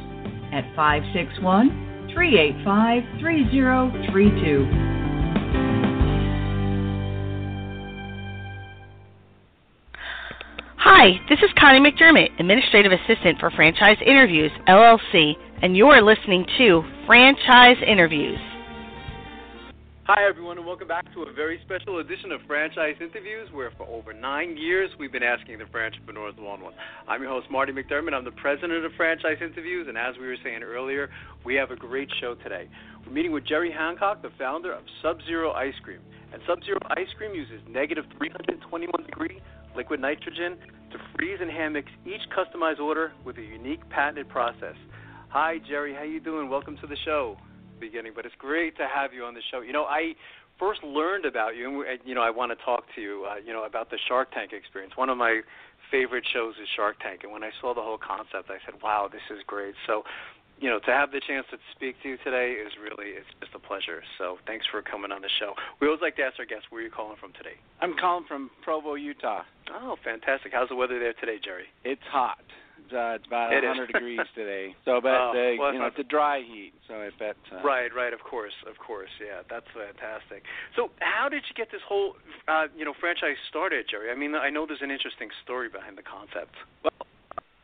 at 561 385 3032. Hi, this is Connie McDermott, Administrative Assistant for Franchise Interviews, LLC, and you're listening to Franchise Interviews. Hi, everyone, and welcome back to a very special edition of Franchise Interviews, where for over nine years we've been asking the entrepreneurs one one. I'm your host, Marty McDermott. I'm the president of Franchise Interviews, and as we were saying earlier, we have a great show today. We're meeting with Jerry Hancock, the founder of Sub Zero Ice Cream. And Sub Zero Ice Cream uses negative 321 degree liquid nitrogen to freeze and hand mix each customized order with a unique patented process. Hi, Jerry. How you doing? Welcome to the show. Beginning, but it's great to have you on the show. You know, I first learned about you, and you know, I want to talk to you, uh, you know, about the Shark Tank experience. One of my favorite shows is Shark Tank, and when I saw the whole concept, I said, "Wow, this is great." So, you know, to have the chance to speak to you today is really it's just a pleasure. So, thanks for coming on the show. We always like to ask our guests where you're calling from today. I'm calling from Provo, Utah. Oh, fantastic! How's the weather there today, Jerry? It's hot. It's, uh, it's about It is. 100 degrees today. So, but Oh, the, well, you know, it's a dry heat. So I bet. Uh, Right, right, of course, of course, yeah, that's fantastic. So, how did you get this whole, uh, you know, franchise started, Jerry? I mean, I know there's an interesting story behind the concept.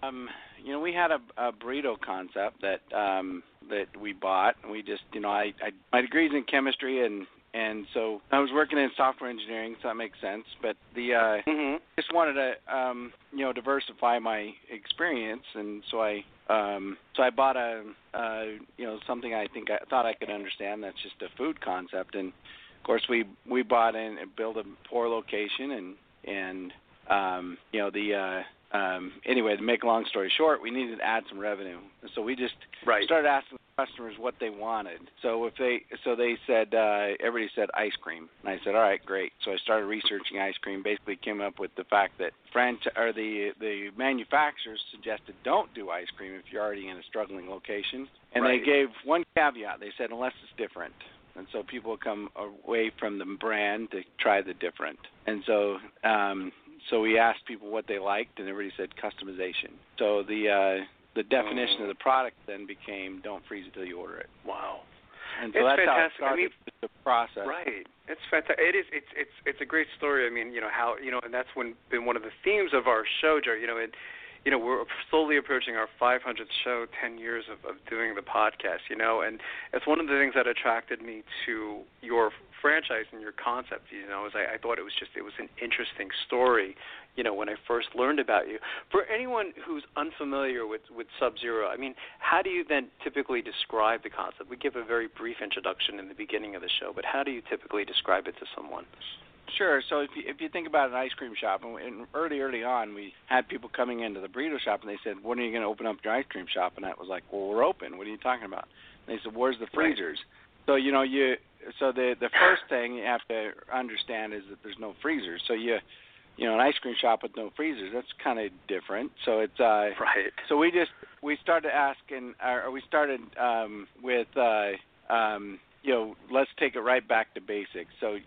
Um, you know, we had a, a burrito concept that um, that we bought. We just, you know, I, I my degrees in chemistry and and so I was working in software engineering, so that makes sense. But the uh, mm-hmm. just wanted to um, you know diversify my experience, and so I um, so I bought a uh, you know something I think I thought I could understand. That's just a food concept, and of course we we bought in and built a poor location, and and um, you know the uh, um, anyway, to make a long story short, we needed to add some revenue, so we just right. started asking customers what they wanted. So if they, so they said, uh, everybody said ice cream, and I said, all right, great. So I started researching ice cream. Basically, came up with the fact that franchise or the the manufacturers suggested don't do ice cream if you're already in a struggling location, and right. they gave one caveat. They said unless it's different. And so people come away from the brand to try the different. And so um, so we asked people what they liked, and everybody said customization. So the uh, the definition of the product then became don't freeze until you order it. Wow. And so it's that's fantastic. how it started I mean, the process. Right. It's fantastic. It is. It's it's it's a great story. I mean, you know how you know, and that's when been one of the themes of our show, Joe. You know, it you know, we're slowly approaching our 500th show, 10 years of, of doing the podcast, you know, and it's one of the things that attracted me to your franchise and your concept, you know, is I, I thought it was just, it was an interesting story, you know, when I first learned about you. For anyone who's unfamiliar with, with Sub-Zero, I mean, how do you then typically describe the concept? We give a very brief introduction in the beginning of the show, but how do you typically describe it to someone? Sure. So if you if you think about an ice cream shop, and, and early early on, we had people coming into the burrito shop, and they said, "When are you going to open up your ice cream shop?" And I was like, "Well, we're open. What are you talking about?" And they said, "Where's the freezers?" Right. So you know you so the the first thing you have to understand is that there's no freezers. So you you know an ice cream shop with no freezers that's kind of different. So it's uh right. So we just we started asking, or we started um, with. uh um you know, let's take it right back to basics. So,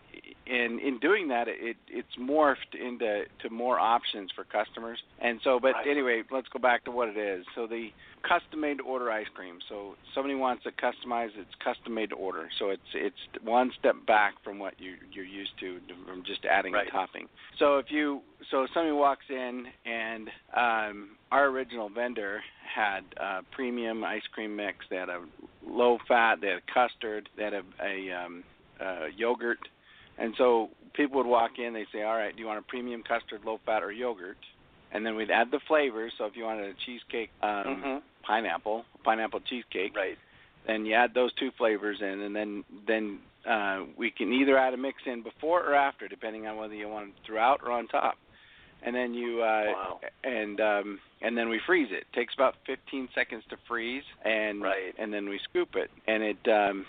in in doing that, it it's morphed into to more options for customers. And so, but right. anyway, let's go back to what it is. So the custom made to order ice cream. So somebody wants it customized, it's custom made to order. So it's it's one step back from what you you're used to from just adding right. a topping. So if you so somebody walks in and um, our original vendor had a premium ice cream mix. They had a low fat. They had a custard. They had a, a um, uh, yogurt. And so people would walk in. They say, "All right, do you want a premium custard, low fat, or yogurt?" And then we'd add the flavors. So if you wanted a cheesecake, um, mm-hmm. pineapple, pineapple cheesecake, right? Then you add those two flavors in, and then then uh, we can either add a mix in before or after, depending on whether you want it throughout or on top and then you uh wow. and um and then we freeze it. it takes about 15 seconds to freeze and right. and then we scoop it and it um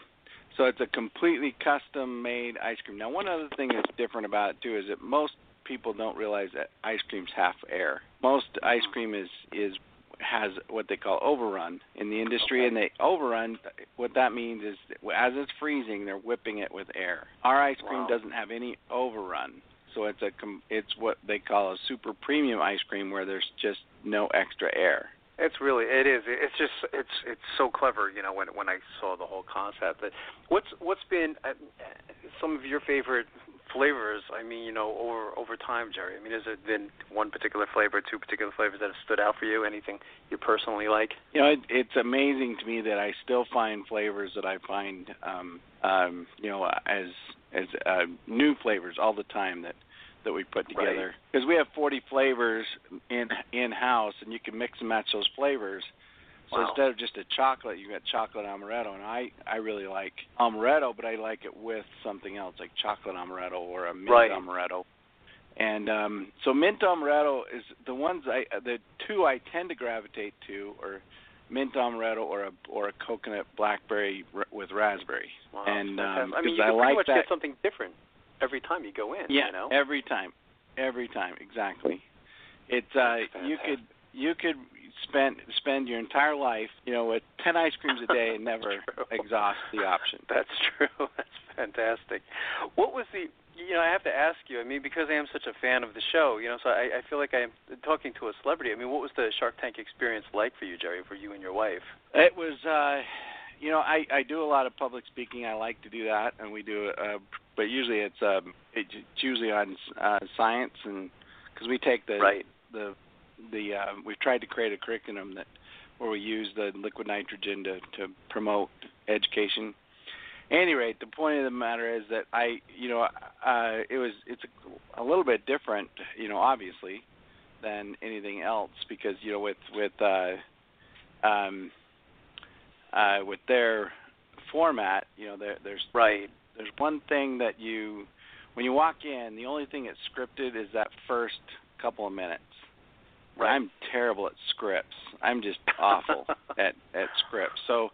so it's a completely custom made ice cream. Now one other thing that's different about it too is that most people don't realize that ice cream's half air. Most ice cream is is has what they call overrun in the industry okay. and they overrun what that means is as it's freezing they're whipping it with air. Our ice cream wow. doesn't have any overrun. So it's a it's what they call a super premium ice cream where there's just no extra air. It's really it is. It's just it's it's so clever, you know. When when I saw the whole concept, but what's what's been uh, some of your favorite flavors? I mean, you know, over over time, Jerry. I mean, has there been one particular flavor, two particular flavors that have stood out for you? Anything you personally like? You know, it, it's amazing to me that I still find flavors that I find, um, um, you know, as as uh, new flavors all the time that that we put together because right. we have 40 flavors in in house and you can mix and match those flavors. So wow. instead of just a chocolate, you got chocolate amaretto, and I I really like amaretto, but I like it with something else like chocolate amaretto or a mint right. amaretto. And um, so mint amaretto is the ones I the two I tend to gravitate to are mint amaretto or a or a coconut blackberry r- with raspberry. Wow, and um, I mean, you I can like pretty much that. get something different every time you go in. Yeah, you know? every time, every time, exactly. It's uh, you could you could spend spend your entire life, you know, with ten ice creams a day and never exhaust the option. That's true. That's fantastic. What was the you know, I have to ask you. I mean, because I am such a fan of the show, you know, so I, I feel like I'm talking to a celebrity. I mean, what was the Shark Tank experience like for you, Jerry, for you and your wife? It was, uh, you know, I I do a lot of public speaking. I like to do that, and we do, uh, but usually it's um, it's usually on uh, science, and because we take the right. the the uh, we've tried to create a curriculum that where we use the liquid nitrogen to to promote education any rate, the point of the matter is that I, you know, uh, it was it's a, a little bit different, you know, obviously, than anything else because you know with with uh, um, uh, with their format, you know, there, there's right. There's one thing that you, when you walk in, the only thing that's scripted is that first couple of minutes. Right. I'm terrible at scripts. I'm just awful at at scripts. So,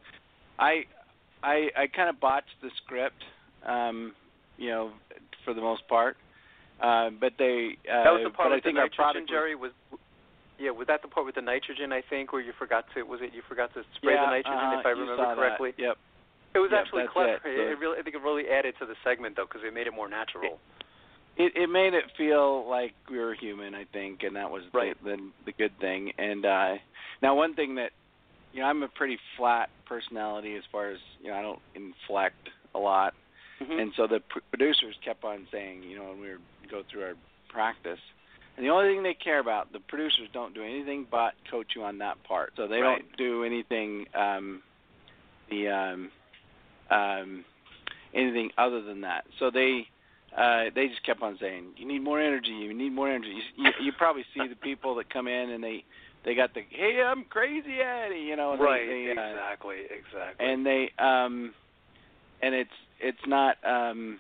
I I I kind of botched the script, um, you know, for the most part. Uh, but they uh, that was the part but I think the our nitrogen, Jerry. Was yeah, was that the part with the nitrogen? I think where you forgot to was it you forgot to spray yeah, the nitrogen uh, if I remember correctly. That. Yep. It was Yep, actually clever. it. So- it really, I think it really added to the segment though because it made it more natural. it it made it feel like we were human, I think, and that was Right. the, the the good thing. And uh now one thing that you know, I'm a pretty flat personality as far as you know, I don't inflect a lot. Mhm. And so the pr- producers kept on saying, you know, when we were go through our practice, and the only thing they care about, the producers don't do anything but coach you on that part. So they Right. don't do anything um the um um anything other than that. So they uh they just kept on saying, you need more energy, you need more energy. You, you, you probably see the people that come in and they they got the hey, I'm crazy Eddie, you know, and they- right. they, uh, exactly. Exactly. and they um and it's it's not um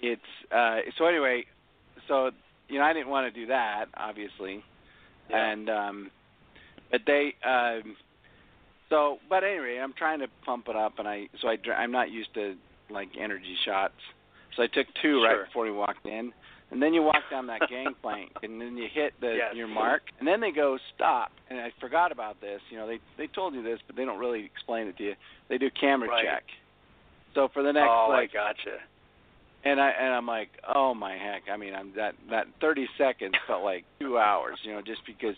it's uh so anyway so you know I didn't want to do that obviously Yeah. and um but they um so but anyway I'm trying to pump it up and I so I I'm not used to like energy shots so I took two Sure. right before we walked in and then you walk down that gangplank and then you hit the Yes. your mark and then they go stop and I forgot about this you know they they told you this but they don't really explain it to you they do camera Right. check so for the next oh, like I gotcha. And I and I'm like, oh my heck! I mean, I'm that that 30 seconds felt like two hours, you know, just because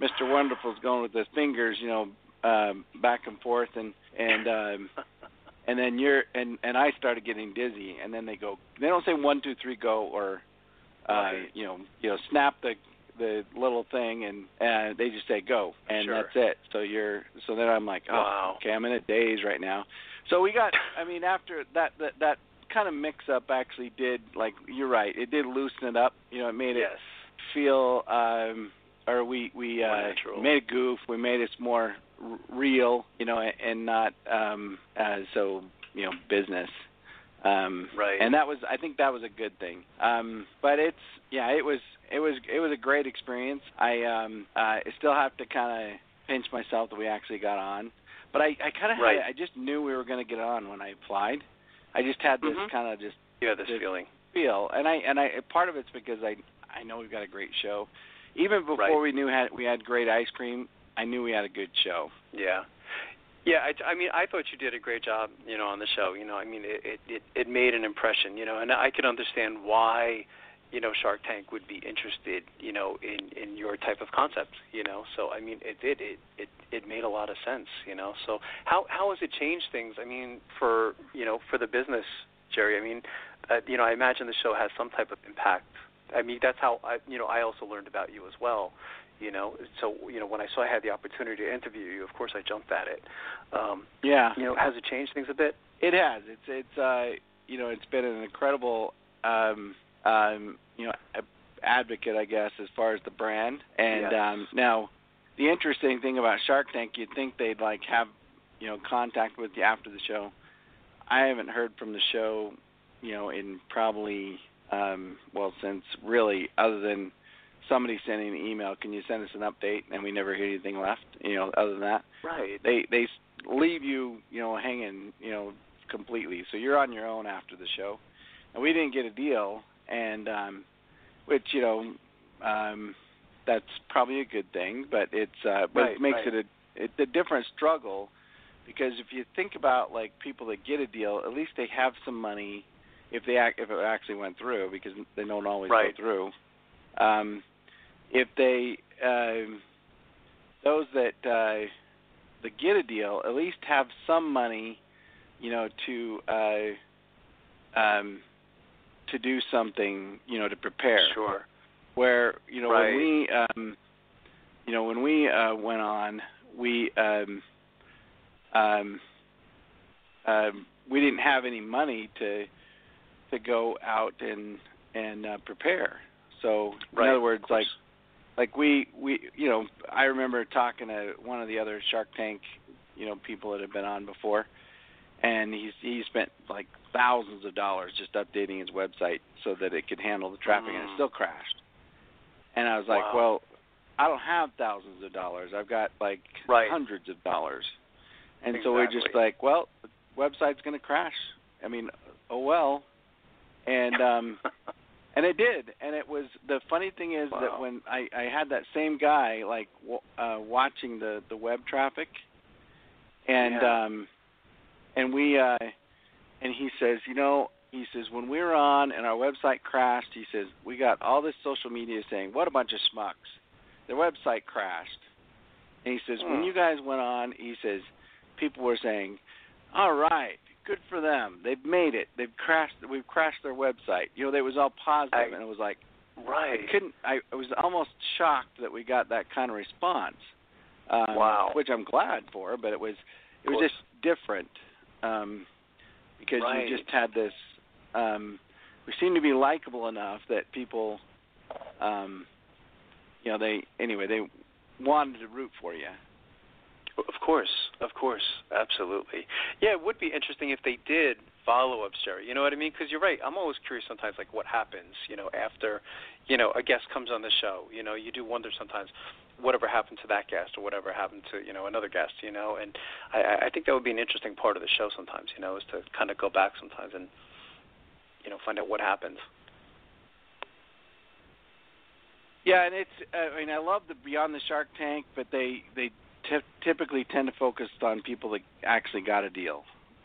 Mr. Wonderful's going with his fingers, you know, um, back and forth, and and um, and then you're and and I started getting dizzy, and then they go, they don't say one, two, three, go, or uh, Right. you know, you know, snap the the little thing, and uh, they just say go, and Sure. that's it. So you're so then I'm like, oh, Wow. okay, I'm in a daze right now. So we got, I mean, after that that that kind of mix up actually did like you're right, it did loosen it up. You know, it made it yes. feel um or we we uh natural. made a goof we made it more r- real you know and not um uh so you know business um Right. and that was i think that was a good thing um but it's yeah it was it was it was a great experience i um uh, i still have to kind of pinch myself that we actually got on but i i kind of Right. i just knew we were going to get on when i applied i just had this Mhm. kind of just You had this feeling. feel, and I and I part of it's because I I know we've got a great show. Even before Right. we knew had we had great ice cream, I knew we had a good show. Yeah. Yeah, I, I mean, I thought you did a great job, you know, on the show. You know, I mean, it, it it it made an impression, you know, and I could understand why, you know, Shark Tank would be interested, you know, in in your type of concept, you know. So I mean, it did it it it made a lot of sense, you know. So how how has it changed things? I mean, for you know, for the business, Jerry. I mean, uh, you know, I imagine the show has some type of impact. I mean, that's how I, you know, I also learned about you as well. You know, so you know, when I saw I had the opportunity to interview you, of course I jumped at it. Um, Yeah, you know, has it changed things a bit? it has. It's it's uh you know it's been an incredible um um you know advocate I guess as far as the brand. And Yes. um now the interesting thing about Shark Tank, you'd think they'd like have you know contact with you after the show. I haven't heard from the show, you know, in probably um well since really other than somebody sending an email, can you send us an update? And we never hear anything left, you know, other than that Right. they they leave you you know hanging you know completely so you're on your own after the show and we didn't get a deal and um which you know um that's probably a good thing but it's uh but Right, it makes right. it a it's a different struggle because if you think about like people that get a deal at least they have some money if they act if it actually went through because they don't always Right. go through um if they um those that uh that get a deal at least have some money, you know, to uh um to do something, you know, to prepare. Sure. Where, you know, Right. when we um you know, when we uh went on, we um um um we didn't have any money to to go out and and uh, prepare. So in other words, like like we we you know I remember talking to one of the other Shark Tank you know people that have been on before, and he's he spent like thousands of dollars just updating his website so that it could handle the traffic, and it Mm. still crashed. And I was like, Wow. well, I don't have thousands of dollars. I've got like Right. hundreds of dollars. And so we're just like, well, the website's going to crash. I mean, oh well. And um and it did. And it was the funny thing is that when I I had that same guy like w- uh watching the the web traffic and Yeah. um and we uh and he says, you know, he says when we were on and our website crashed, he says we got all this social media saying, "What a bunch of schmucks." Their website crashed. And he says when Hmm. you guys went on, he says people were saying, "All right, good for them. They've made it. They've crashed. We've crashed their website." You know, they was all positive, I- and it was like Right. I couldn't. I, I was almost shocked that we got that kind of response. Um, Wow. Which I'm glad for, but it was it was just different um, because Right. you just had this. Um, we seemed to be likable enough that people, um, you know, they anyway they wanted to root for you. Of course, of course, absolutely. Yeah, it would be interesting if they did follow up, Jerry. You know what I mean? Because you're right. I'm always curious sometimes, like what happens, you know, after, you know, a guest comes on the show. You know, you do wonder sometimes, whatever happened to that guest or whatever happened to, you know, another guest. You know, and I, I- think that would be an interesting part of the show sometimes. You know, is to kind of go back sometimes and, you know, find out what happened. Yeah, and it's. I mean, I love the Beyond the Shark Tank, but they they t- typically tend to focus on people that actually got a deal,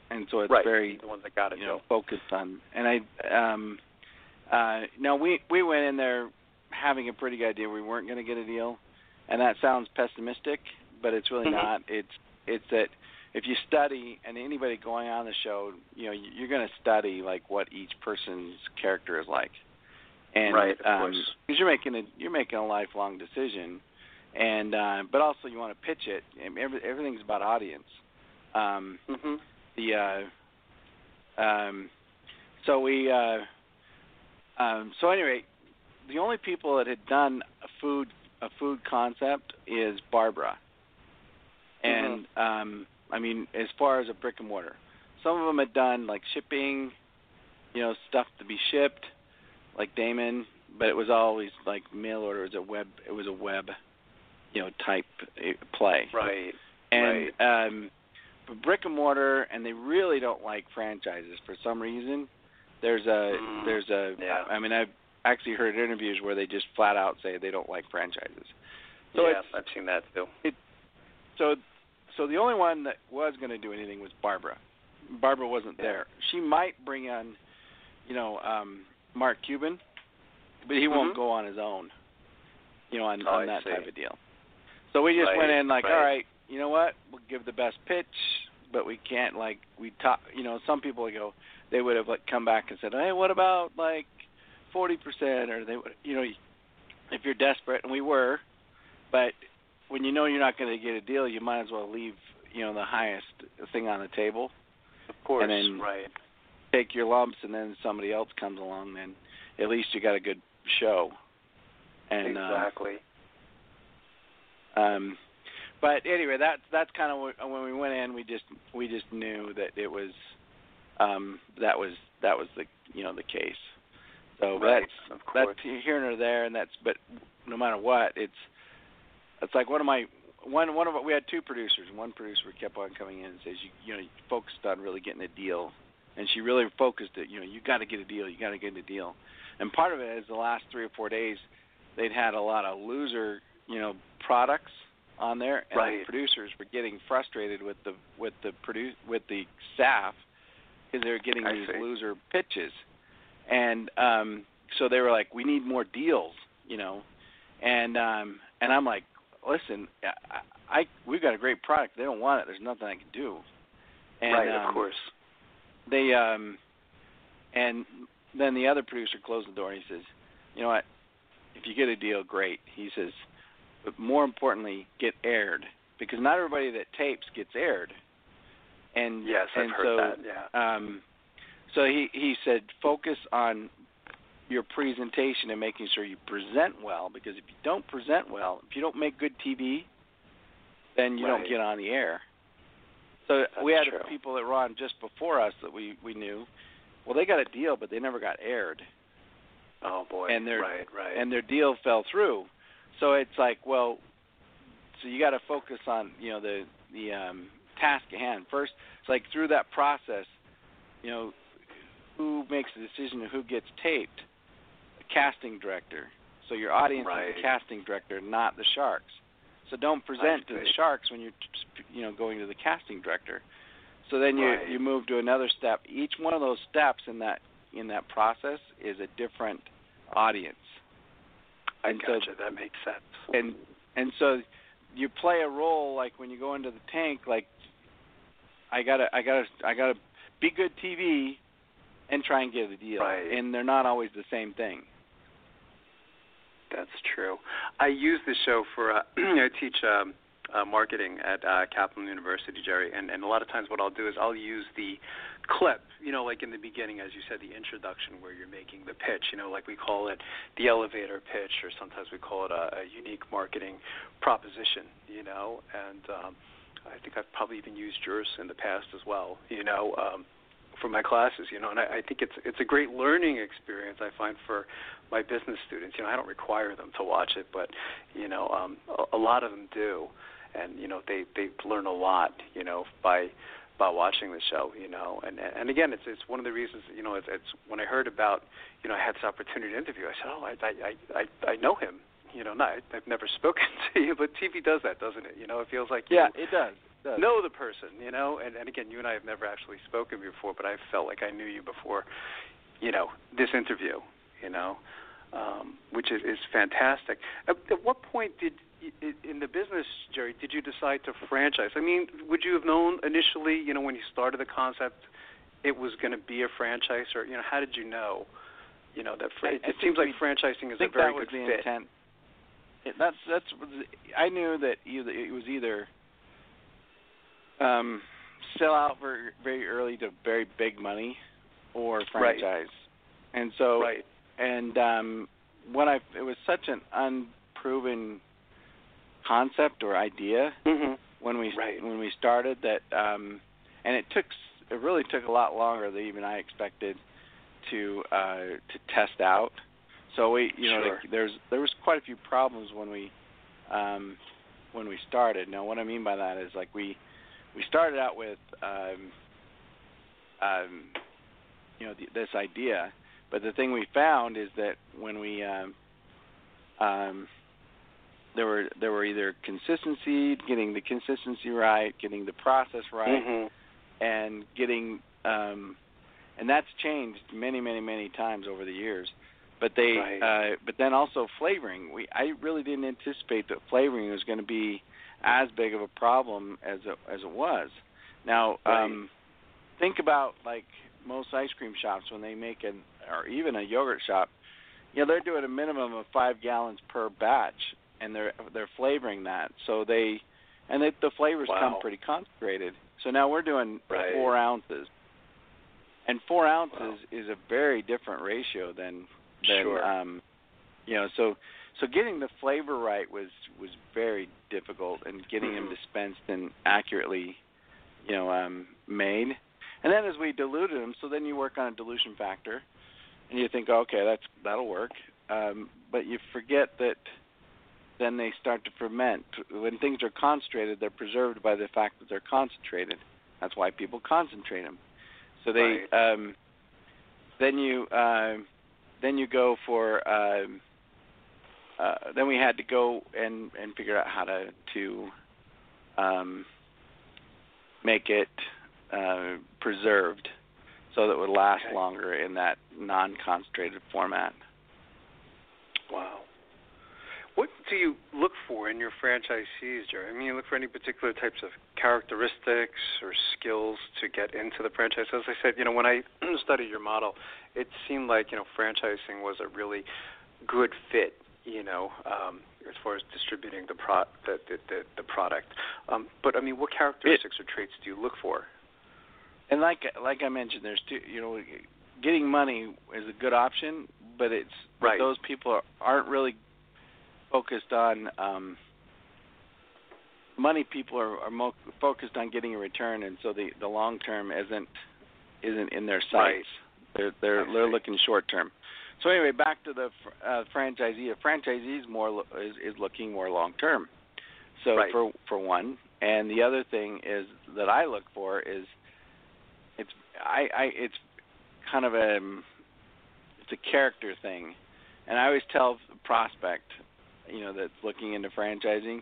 and so it's right. very the ones that got it. you know Joe. focused on. And I um uh no, we we went in there having a pretty good idea we weren't going to get a deal, and that sounds pessimistic, but it's really Mhm. not. It's it's that if you study and anybody going on the show, you know, you're going to study like what each person's character is like. And Right, of um, course. because you're making a you're making a lifelong decision, and uh, but also you want to pitch it. and Every, everything's about audience. Um, Mhm. the uh, um, so we uh, um, so anyway, the only people that had done a food a food concept is Barbara, and um, I mean as far as a brick and mortar, some of them had done like shipping, you know, stuff to be shipped, like Daymond, but it was always like mail order. It was a web. It was a web, you know, type uh, play Right. and um but brick and mortar and they really don't like franchises for some reason there's a Mm, there's a yeah. I mean i've actually heard interviews where they just flat out say they don't like franchises so yeah, I've seen that too. so so the only one that was going to do anything was barbara barbara wasn't Yeah. there she might bring on you know um mark cuban but he won't Mhm. go on his own you know on Oh, on I that see. type of deal so we just Right, went in like right. all right you know what we'll give the best pitch but we can't like we talk you know some people go they would have like come back and said hey what about like forty percent or they would you know if you're desperate and we were but when you know you're not going to get a deal you might as well leave you know the highest thing on the table Of course. and then right. take your lumps and then somebody else comes along then at least you got a good show and uh, exactly. um but anyway that's that's kind of when we went in we just we just knew that it was um that was that was the you know the case so right. that's of course. that's here and there and that's but no matter what it's it's like one of my one one of we had two producers one producer kept on coming in and says you you know you focused on really getting a deal and she really focused it you know you got to get a deal you got to get a deal and part of it is the last three or four days they'd had a lot of loser you know products on there and Right. the producers were getting frustrated with the with the produ- with the staff because they were getting I these see. loser pitches and um so they were like we need more deals you know and um and I'm like listen I, I we've got a great product they don't want it there's nothing I can do and right. um, of course. they um and then the other producer closed the door and he says you know what if you get a deal great he says but more importantly get aired because not everybody that tapes gets aired And yes, and I've heard so, that. Yeah. Um, so he he said focus on your presentation and making sure you present well because if you don't present well, if you don't make good TV, then you Right. don't get on the air. So That's we had true. people that were on just before us that we we knew. Well, they got a deal, but they never got aired, Oh boy. and their right, right. and their deal fell through. So it's like, well, so you got to focus on you know the the um, task at hand first. It's like through that process, you know, who makes the decision of who gets taped? The casting director. So your audience is the casting director, not the sharks. So don't present to the sharks when you're you know going to the casting director. So then you Right. you move to another step. Each one of those steps in that in that process is a different audience. I and so- gotcha. that makes sense. And and so you play a role like when you go into the tank like I got to I got to I got to be good TV and try and get a deal. Right. And they're not always the same thing. That's true. I use this show for uh, I teach um, uh, marketing at uh, Kaplan University, Jerry, and and a lot of times what I'll do is I'll use the clip, you know, like in the beginning, as you said, the introduction where you're making the pitch, you know, like we call it the elevator pitch, or sometimes we call it a, a unique marketing proposition, you know, and um, I think I've probably even used yours in the past as well, you know. Um, for my classes, you know, and I, I think it's it's a great learning experience. I find for my business students, you know, I don't require them to watch it, but you know, um, a, a lot of them do, and you know, they they learn a lot, you know, by by watching the show, you know, and and again, it's it's one of the reasons, you know, it's, it's when I heard about, you know, I had this opportunity to interview, I said, oh, I I I I know him, you know, not I've never spoken to you, but TV does that, doesn't it? You know, it feels like you Yeah, it does. It does. know the person, you know, and, and again, you and I have never actually spoken before, but I felt like I knew you before, you know, this interview, you know, um, which is, is fantastic. At, at what point did y- in the business, Jerry, did you decide to franchise? I mean, would you have known initially, you know, when you started the concept, it was going to be a franchise, or you know, how did you know? You know that fr- I- it, I it seems like franchising is think a very that was good the fit. intent. It, that's that's I knew that either it was either um, sell out very very early to very big money, or Right. franchise. And so Right. and um, when I it was such an unproven concept or idea Mm-hmm. when we Right. when we started that um, and it took it really took a lot longer than even I expected to uh, to test out. So we you know Sure. like, there's there was quite a few problems when we um, when we started. Now what I mean by that is like we we started out with um, um, you know the, this idea, but the thing we found is that when we um, um, there were there were either consistency, getting the consistency right, getting the process right, Mm-hmm. and getting um, and that's changed many many many times over the years. But they Right. uh, but then also flavoring. We I really didn't anticipate that flavoring was going to be as big of a problem as it, as it was. Now Right. um, think about like most ice cream shops when they make an or even a yogurt shop, you know they're doing a minimum of five gallons per batch, and they're they're flavoring that. So they and they, the flavors Wow. come pretty concentrated. So now we're doing Right. four ounces, and four ounces Wow. is a very different ratio than than Sure. um, you know. So so getting the flavor right was was very difficult, and getting them Mhm. dispensed and accurately, you know, um, made. And then as we diluted them, so then you work on a dilution factor, and you think, okay, that's that'll work. Um, but you forget that then they start to ferment. When things are concentrated, they're preserved by the fact that they're concentrated. That's why people concentrate them. So they Right. um, then you uh, then you go for um, uh, then we had to go and and figure out how to to um, make it uh, preserved so that it would last Okay. longer in that non-concentrated format. Wow. What do you look for in your franchisees, Jerry? I mean, you look for any particular types of characteristics or skills to get into the franchise. As I said, you know, when I studied your model, it seemed like you know franchising was a really good fit. You know, um, as far as distributing the pro the the, the, the product. Um, but I mean, what characteristics or traits do you look for? and like like I mentioned, there's two. You know, getting money is a good option, but it's Right. those people are, aren't really focused on um, money. People are, are mo- focused on getting a return, and so the the long term isn't isn't in their sights. Right. They're they're they're looking short term. So anyway, back to the uh, franchisee. A franchisee is more is, is looking more long term. So Right. for for one, and the other thing is that I look for is it's I I it's kind of a it's a character thing, and I always tell the prospect, you know, that's looking into franchising,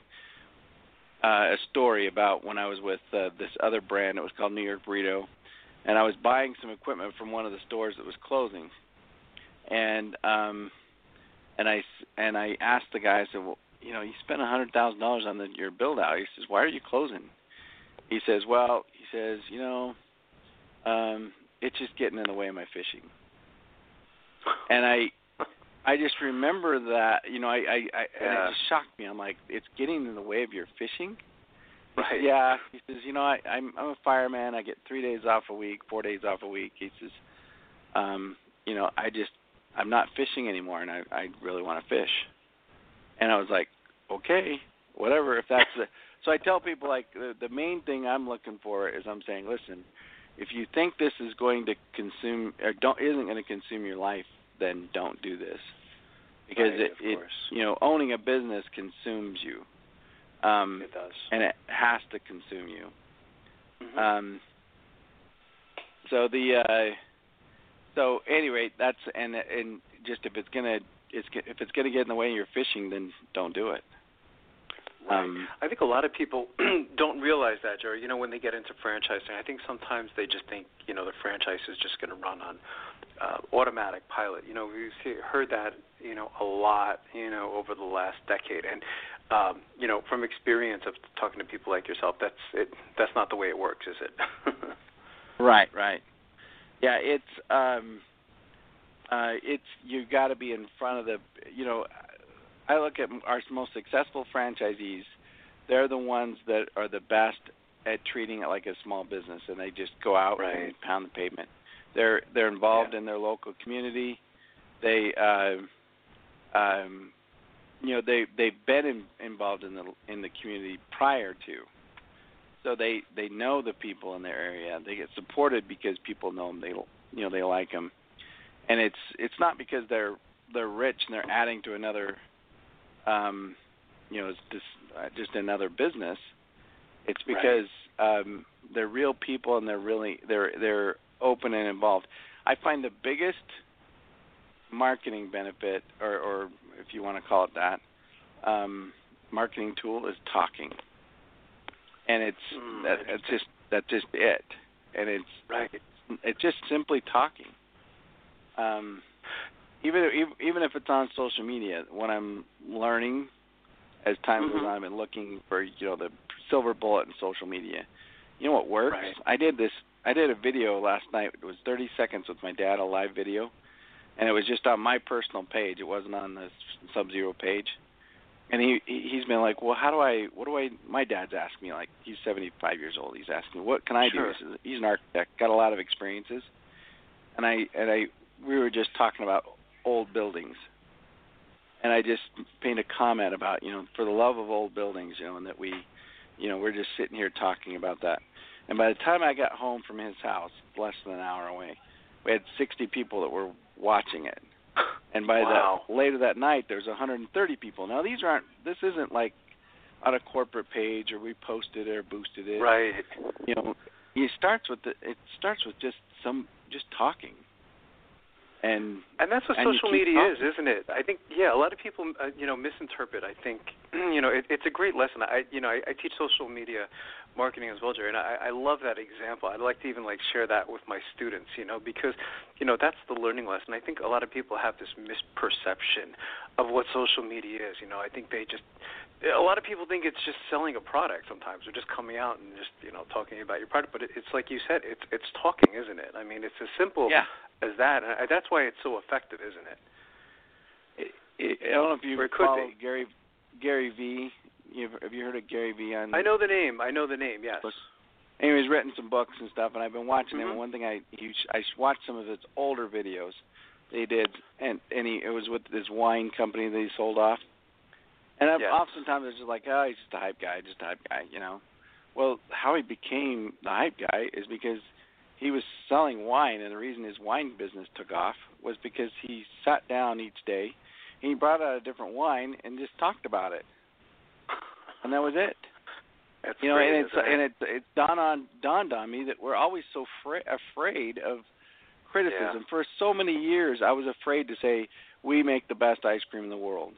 uh, a story about when I was with uh, this other brand. It was called New York Burrito, and I was buying some equipment from one of the stores that was closing, and um, and I and I asked the guy, I said, well, you know, you spent a hundred thousand dollars on the, your build out. He says, why are you closing? He says, well, he says, you know, um, it's just getting in the way of my fishing. And I, I just remember that, you know, I, I, I and it just shocked me. I'm like, it's getting in the way of your fishing. Right. yeah. He says, you know, I, I'm I'm a fireman. I get three days off a week, four days off a week. He says, um, you know, I just I'm not fishing anymore, and I I really want to fish. And I was like, okay, whatever. If that's the so I tell people like the the main thing I'm looking for is I'm saying, listen, if you think this is going to consume or don't isn't going to consume your life, then don't do this because Right, it, of it you know owning a business consumes you. Um, It does. and it has to consume you. Mhm. Um, so the uh, so anyway, that's and and just if it's gonna it's if it's gonna get in the way of your fishing, then don't do it. Right. Um, I think a lot of people don't realize that, Jerry. You know, when they get into franchising, I think sometimes they just think, you know, the franchise is just going to run on uh, automatic pilot. You know, we've see, heard that, you know, a lot, you know, over the last decade. And, um, you know, from experience of talking to people like yourself, that's it. That's not the way it works, is it? Right, right. Yeah, it's um uh it's you got to be in front of the you know I look at our most successful franchisees, they're the ones that are the best at treating it like a small business and they just go out Right. and pound the pavement. They're they're involved in their local community. They uh um you know they they've been in, involved in the in the community prior to so they they know the people in their area. They get supported because people know them. They you know they like them, and it's it's not because they're they're rich and they're adding to another, um, you know, it's just uh, just another business. It's Right. because um, they're real people and they're really they're they're open and involved. I find the biggest marketing benefit, or or if you want to call it that, um, marketing tool is talking and it's Mm, that it's just that's just it. And it's right. it's just simply talking. Um even even even if it's on social media when i'm learning as time goes Mhm. on i've been looking for you know the silver bullet in social media. You know what works? Right. i did this i did a video last night. It was 30 seconds with my dad a live video. And it was just on my personal page. It wasn't on the sub zero page and he he- he's been like, well, how do I? What do I? My dad's asking me like, he's 75 years old. He's asking me, what can I Sure. do? He's an architect, got a lot of experiences, and I and I we were just talking about old buildings, and I just made a comment about you know for the love of old buildings, you know, and that we, you know, we're just sitting here talking about that. And by the time I got home from his house, less than an hour away, we had 60 people that were watching it. And by Wow. the later that night, there's 130 people. Now these aren't. This isn't like on a corporate page or we posted it or boosted it. Right. You know, it starts with the. It starts with just some just talking. And And that's what and social media talking. is, isn't it? I think yeah, a lot of people uh, you know misinterpret. I think you know it, it's a great lesson. I you know I, I teach social media marketing as well, Jerry, and I, I love that example. I'd like to even like share that with my students, you know, because you know that's the learning lesson. I think a lot of people have this misperception of what social media is. You know, I think they just a lot of people think it's just selling a product sometimes or just coming out and just you know talking about your product but it, it's like you said it's it's talking isn't it i mean it's as simple yeah, as that and I, that's why it's so effective isn't it it, it, I don't know if you Or it could follow be. Gary Gary V. You've, have you heard of Gary V. on? i know the name i know the name yes Anyway, he's written some books and stuff, and I've been watching Mhm. him. And one thing I he, I watched some of his older videos they did, and and he it was with this wine company that he sold off. And I've, Yes. oftentimes it's just like, oh, he's just a hype guy, just a hype guy, you know. Well, how he became the hype guy is because he was selling wine, and the reason his wine business took off was because he sat down each day and he brought out a different wine and just talked about it, and that was it. That's you know, great, and it's it? and it it dawned on dawned on me that we're always so fra- afraid of criticism. For so many years, I was afraid to say we make the best ice cream in the world.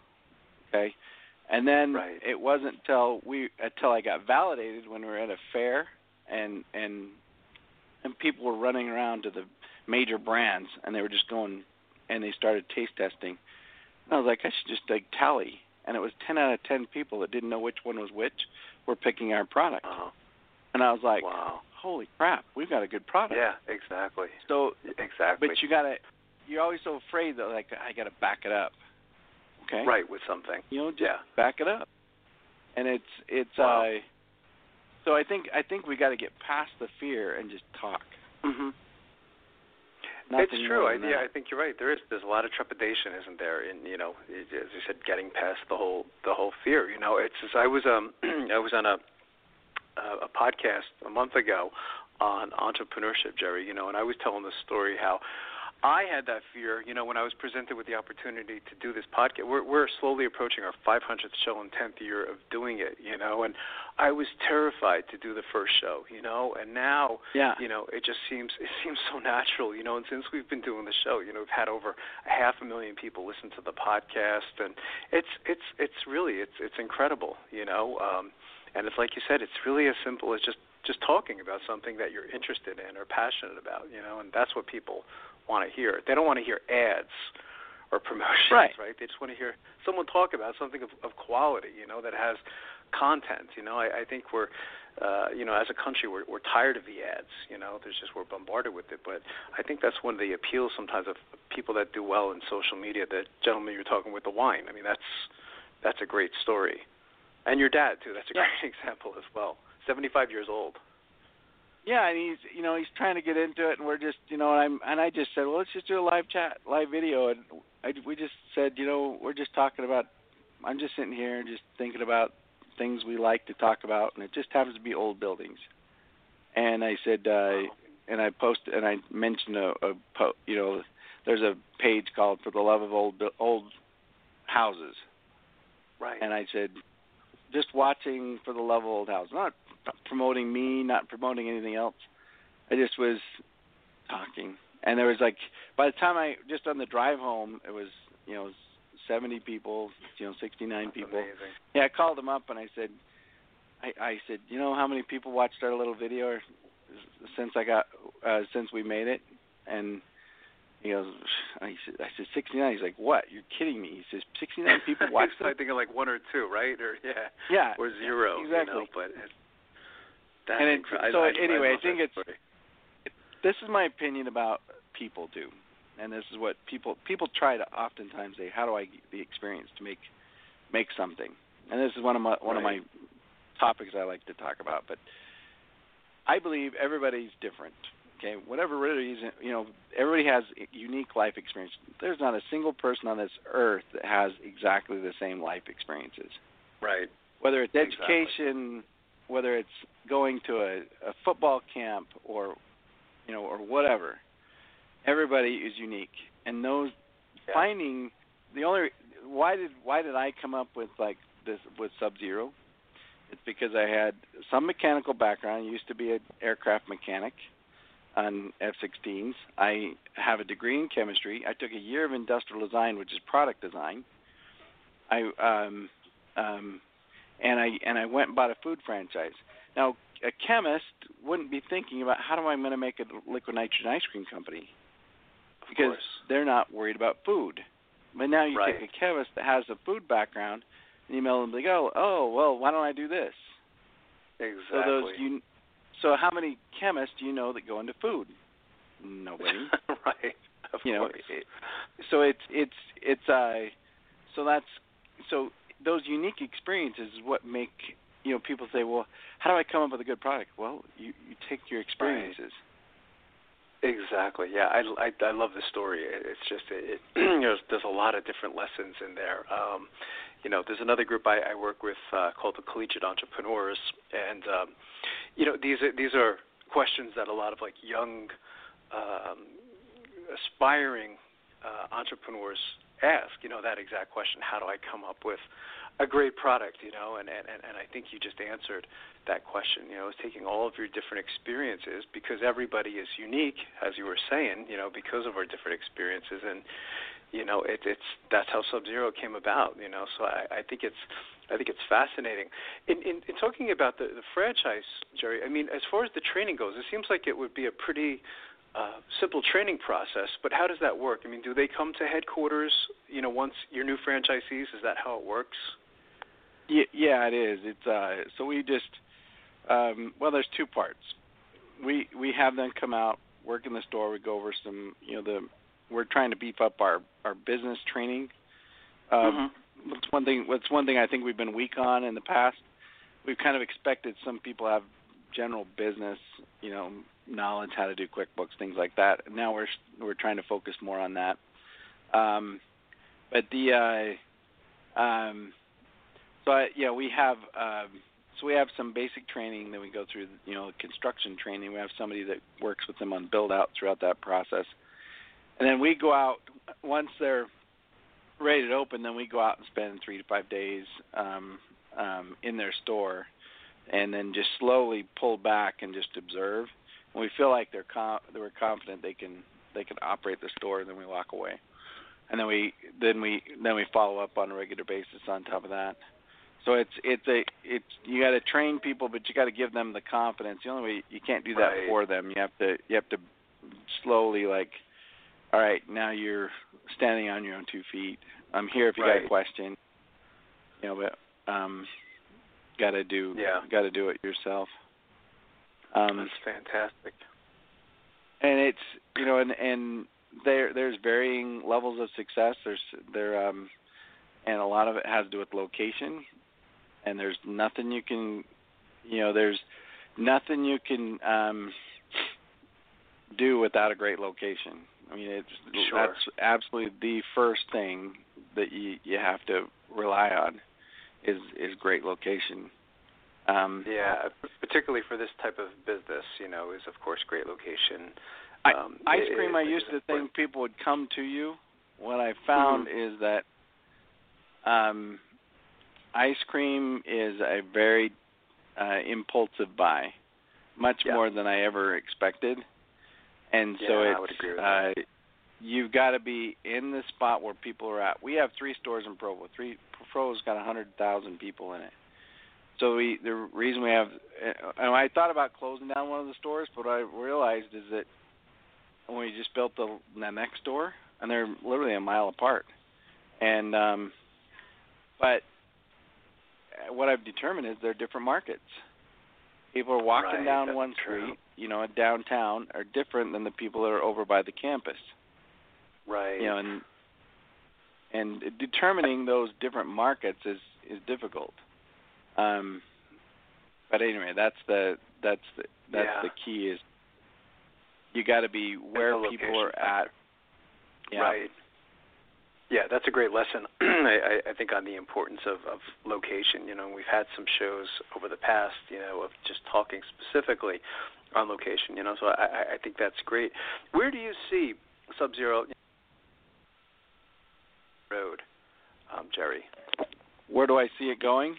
Okay, and then Right. it wasn't until we until I got validated when we were at a fair and and and people were running around to the major brands and they were just going and they started taste testing. And I was like, I should just like tally. And it was ten out of ten people that didn't know which one was which were picking our product. Uh-huh. And I was like, Wow. holy crap, we've got a good product. Yeah, exactly. So, Exactly. but you gotta, you're always so afraid that like I gotta back it up. Okay. Right with something. You know, just Yeah. back it up. And it's it's Wow. uh. So I think I think we got to get past the fear and just talk. Mhm. Nothing it's true. I, yeah. I think you're right. There is there's a lot of trepidation, isn't there? In you know, as you said, getting past the whole the whole fear. You know, it's just, I was um I was on a a podcast a month ago on entrepreneurship, Jerry. You know, and I was telling the story how I had that fear, you know, when I was presented with the opportunity to do this podcast. We're we're slowly approaching our 500th show and 10th year of doing it, you know, and I was terrified to do the first show, you know, and now, Yeah. you know, it just seems it seems so natural, you know, and since we've been doing the show, you know, we've had over a half a million people listen to the podcast, and it's it's it's really it's it's incredible, you know, um, and it's like you said, it's really as simple as just just talking about something that you're interested in or passionate about, you know, and that's what people want to hear. They don't want to hear ads or promotions, Right. They just want to hear someone talk about something of, of quality, you know, that has content. You know, I, I think we're, uh, you know, as a country, we're, we're tired of the ads. You know, there's just we're bombarded with it. But I think that's one of the appeals sometimes of people that do well in social media. The gentleman you're talking with the wine. I mean, that's that's a great story, and your dad too. That's a Yeah. great example as well. 75 years old. Yeah, and he's you know he's trying to get into it, and we're just you know and I'm and I just said, well, let's just do a live chat, live video, and I we just said, you know, we're just talking about. I'm just sitting here and just thinking about things we like to talk about, and it just happens to be old buildings. And I said, uh, and I posted and I mentioned a, a po- you know, there's a page called "For the Love of Old Old Houses," Right. and I said, just watching for the love of old house, not, not promoting me, not promoting anything else. I just was talking, and there was like by the time I just on the drive home, it was you know seventy people, you know sixty nine people. Amazing. Yeah, I called them up and I said, I, I said, you know how many people watched our little video since I got uh, since we made it, and he goes, I said, I said sixty nine. He's like, what? You're kidding me? He says sixty nine people watched I it. think of like one or two, right? Or yeah, Yeah, or zero. exactly. You know, but it, And it- I- so I, anyway, I, I think it's- story. this is my opinion about people do, and this is what people people try to oftentimes say, how do I get the experience to make make something? And this is one of my one of my topics I like to talk about. But I believe everybody's different. Okay, whatever reason, you know, everybody has unique life experience. There's not a single person on this earth that has exactly the same life experiences right. whether it's Exactly. education, whether it's going to a, a football camp or you know or whatever. Everybody is unique, and those Yeah. finding the only why did why did I come up with like this with Sub Zero? It's because I had some mechanical background. I used to be an aircraft mechanic on F-16s. I have a degree in chemistry. I took a year of industrial design, which is product design. I um, um, and I and I went and bought a food franchise. Now, a chemist wouldn't be thinking about how do I going to make a liquid nitrogen ice cream company because they're not worried about food. But now you Right. take a chemist that has a food background, and you mail them they go, oh well, why don't I do this? Exactly. So those you, so how many chemists do you know that go into food? Nobody. right. Of you know, it, so it's it's it's uh, so that's so those unique experiences is what make you know, people say, well, how do I come up with a good product? Well, you you take your experiences. Exactly. Yeah, I, I, I love the story. It's just it, it you know, there's a lot of different lessons in there. Um, you know, there's another group I, I work with uh, called the Collegiate Entrepreneurs, and um, you know these are these are questions that a lot of like young, um, aspiring uh, entrepreneurs ask. You know that exact question: How do I come up with a great product? You know, and and and I think you just answered that question. You know, is taking all of your different experiences because everybody is unique, as you were saying. You know, because of our different experiences, and you know, it, it's that's how Sub Zero came about. You know, so I, I think it's I think it's fascinating. In, in, in talking about the, the franchise, Jerry, I mean, as far as the training goes, it seems like it would be a pretty uh, simple training process. But how does that work? I mean, do they come to headquarters? You know, once your new franchisees, is that how it works? Yeah, yeah, it is. It's uh, so we just um, well, there's two parts. We we have them come out, work in the store. We go over some, you know, the we're trying to beef up our our business training. Um, mm-hmm. What's one thing? What's one thing I think we've been weak on in the past? We've kind of expected some people have general business, you know, knowledge, how to do QuickBooks, things like that. Now we're we're trying to focus more on that. Um, but the uh, um, so I, yeah, we have um, so we have some basic training. that we go through you know construction training. We have somebody that works with them on build out throughout that process, and then we go out once they're ready to open. Then we go out and spend three to five days um, um, in their store, and then just slowly pull back and just observe. When we feel like they're com- we're confident they can they can operate the store, then we walk away, and then we then we then we follow up on a regular basis on top of that. So it's it's a it's you got to train people, but you got to give them the confidence. The only way you can't do that right. for them. You have to you have to slowly like, all right, now you're standing on your own two feet. I'm here if you right. got a question. You know, but um, got to do yeah. got to do it yourself. Um, That's fantastic. And it's you know, and and there there's varying levels of success. There's there um, and a lot of it has to do with location and there's nothing you can you know there's nothing you can um do without a great location i mean it's sure. that's absolutely the first thing that you you have to rely on is is great location um yeah particularly for this type of business you know is of course great location um, I, ice cream it, i used to think people would come to you what i found mm-hmm. is that um ice cream is a very uh, impulsive buy, much yeah. more than I ever expected. And yeah, so it's would agree with uh, you've got to be in the spot where people are at. We have three stores in Provo. Three Provo's got a hundred thousand people in it. So we the reason we have and I thought about closing down one of the stores, but what I realized is that when we just built the, the next store, and they're literally a mile apart, and um, but what I've determined is they're different markets. People are walking right, down one true. street, you know, downtown, are different than the people that are over by the campus. Right. You know, and and determining those different markets is is difficult. Um, but anyway, that's the that's the that's yeah. the key is you got to be where people are at. Yeah. Right. Yeah, that's a great lesson. I, I think on the importance of, of location. You know, we've had some shows over the past, you know, of just talking specifically on location. You know, so I, I think that's great. Where do you see Sub Zero Road, um, Jerry? Where do I see it going?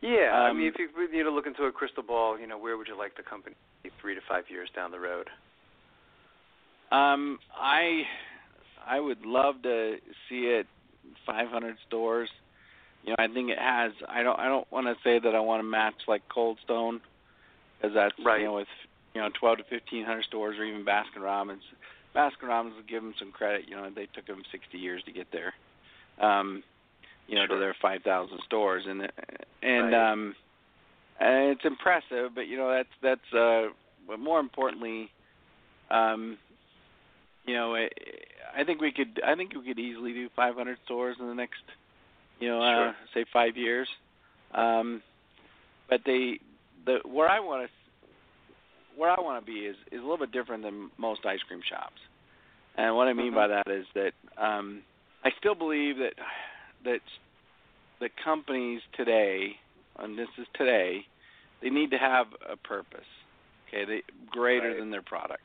Yeah, um, I mean, if you you know look into a crystal ball, you know, where would you like the company three to five years down the road? Um, I I would love to see it 500 stores. You know, I think it has. I don't. I don't want to say that I want to match like Cold Stone, because that's right. you know with you know 12 to 1500 stores or even Baskin Robbins. Baskin Robbins will give them some credit. You know, they took them 60 years to get there. Um, you know, sure. to their 5,000 stores, and and right. um, and it's impressive. But you know, that's that's. uh But more importantly, um, you know, it, I think we could. I think we could easily do 500 stores in the next, you know, sure. uh, say five years. Um, but they the where I want to where I want to be is is a little bit different than most ice cream shops. And what I mean by that is that um, I still believe that that the companies today, and this is today, they need to have a purpose. Okay, they greater Right. than their product.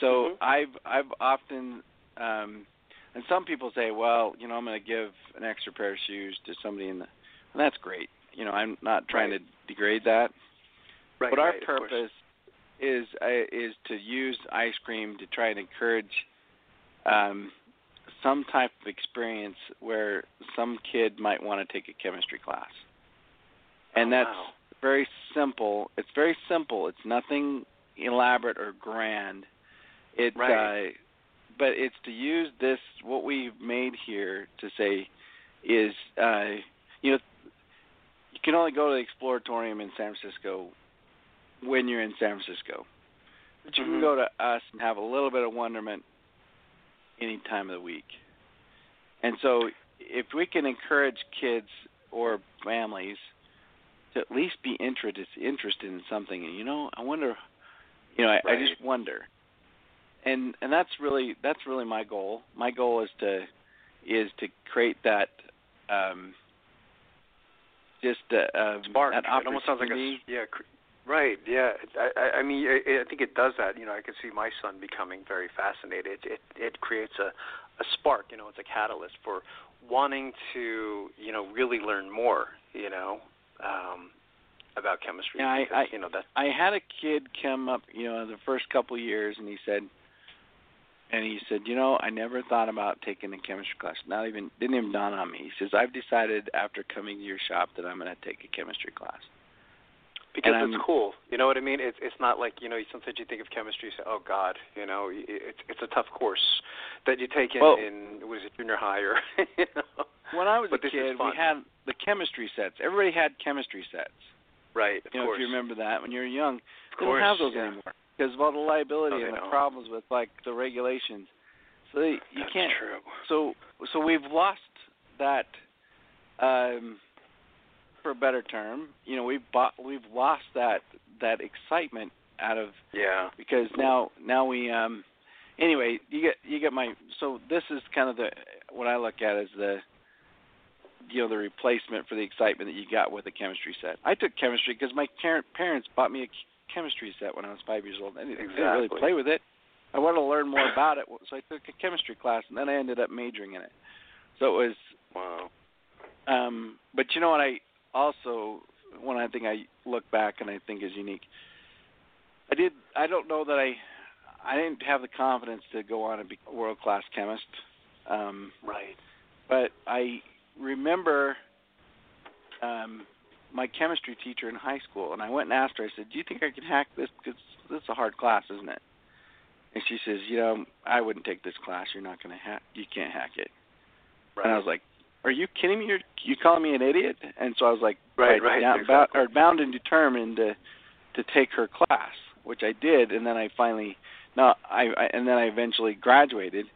So I've I've often um, and some people say, well, you know, I'm going to give an extra pair of shoes to somebody in the, and that's great. You know, I'm not trying to degrade that. Right, but our right, purpose is uh, is to use ice cream to try and encourage um, some type of experience where some kid might want to take a chemistry class, and Oh, that's wow. very simple. It's very simple. It's nothing elaborate or grand. It's Right. uh, but it's to use this what we've made here to say is uh, you know can only go to the Exploratorium in San Francisco when you're in San Francisco. But you Mhm. can go to us and have a little bit of wonderment any time of the week. And so if we can encourage kids or families to at least be interested interested in something and you know, I wonder you know, I, I just wonder. And and that's really that's really my goal. My goal is to is to create that um just uh, um, Spark. that It almost sounds like a yeah. Right. Yeah. I, I, I mean, I, I think it does that. You know, I can see my son becoming very fascinated. It it it creates a a spark. You know, it's a catalyst for wanting to you know really learn more. You know, um, about chemistry. Yeah, I- I- you know that. I had a kid come up, you know, the first couple of years, and he said, and he said, you know, I never thought about taking a chemistry class. Not even didn't even dawn on me. He says, I've decided after coming to your shop that I'm going to take a chemistry class. because and it's I'm- cool. You know what I mean? It's it's not like you know sometimes you think of chemistry, you say, oh God, you know, it's it's a tough course that you take in Well- in what is it, junior high or you know. When I was But a kid, we had the chemistry sets. Everybody had chemistry sets. Right, of You know, course. if you remember that when you were young, Of they don't have those yeah. anymore because of all the liability No, and the don't. problems with like the regulations. So they, you That's can't. true. So so we've lost that. Um, for a better term, you know, we've bought, we've lost that that excitement out of Yeah. because now now we um anyway you get you get my so this is kind of the what I look at as the you know the replacement for the excitement that you got with a chemistry set. I took chemistry because my parent, parents bought me a chemistry set when I was five years old. I didn't, didn't really play with it. I wanted to learn more about it, so I took a chemistry class, and then I ended up majoring in it. So it was Wow. um, but you know what? I also one I think I look back and I think is unique. I did. I don't know that I. I didn't have the confidence to go on and be a world class chemist. Um, Right. but I remember um, my chemistry teacher in high school, and I went and asked her. I said, "Do you think I can hack this? Because this is a hard class, isn't it?" And she says, "You know, I wouldn't take this class. You're not going to hack. You can't hack it." Right. And I was like, "Are you kidding me? You're you calling me an idiot?" And so I was like, Right, right, down- exactly. bound, or bound and determined to to take her class, which I did, and then I finally no, I, I and then I eventually graduated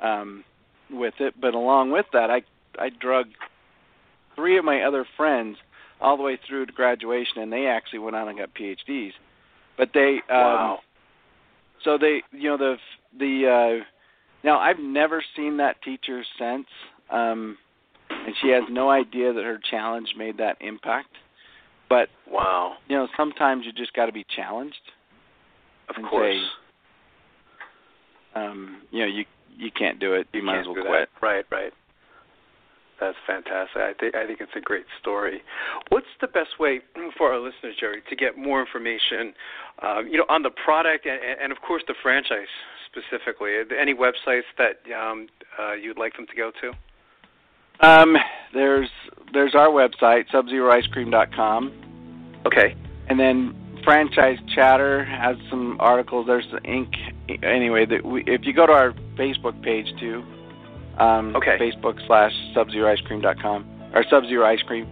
um, with it. But along with that, I I drug three of my other friends all the way through to graduation, and they actually went on and got PhDs. But they um, Wow. so they you know the the uh now I've never seen that teacher since um and she has no idea that her challenge made that impact but Wow. you know sometimes you just got to be challenged Of course. say um you know you you can't do it you, You might as well quit That. Right, right. That's fantastic. I think I think it's a great story. What's the best way for our listeners, Jerry, to get more information, um, you know, on the product and, and of course the franchise specifically? Any websites that um, uh, you'd like them to go to? um there's there's our website subzeroicecream.com Okay. and then franchise chatter has some articles there's the ink anyway that we, if you go to our facebook page too um Okay. facebook slash subzero ice dot com or subzero ice cream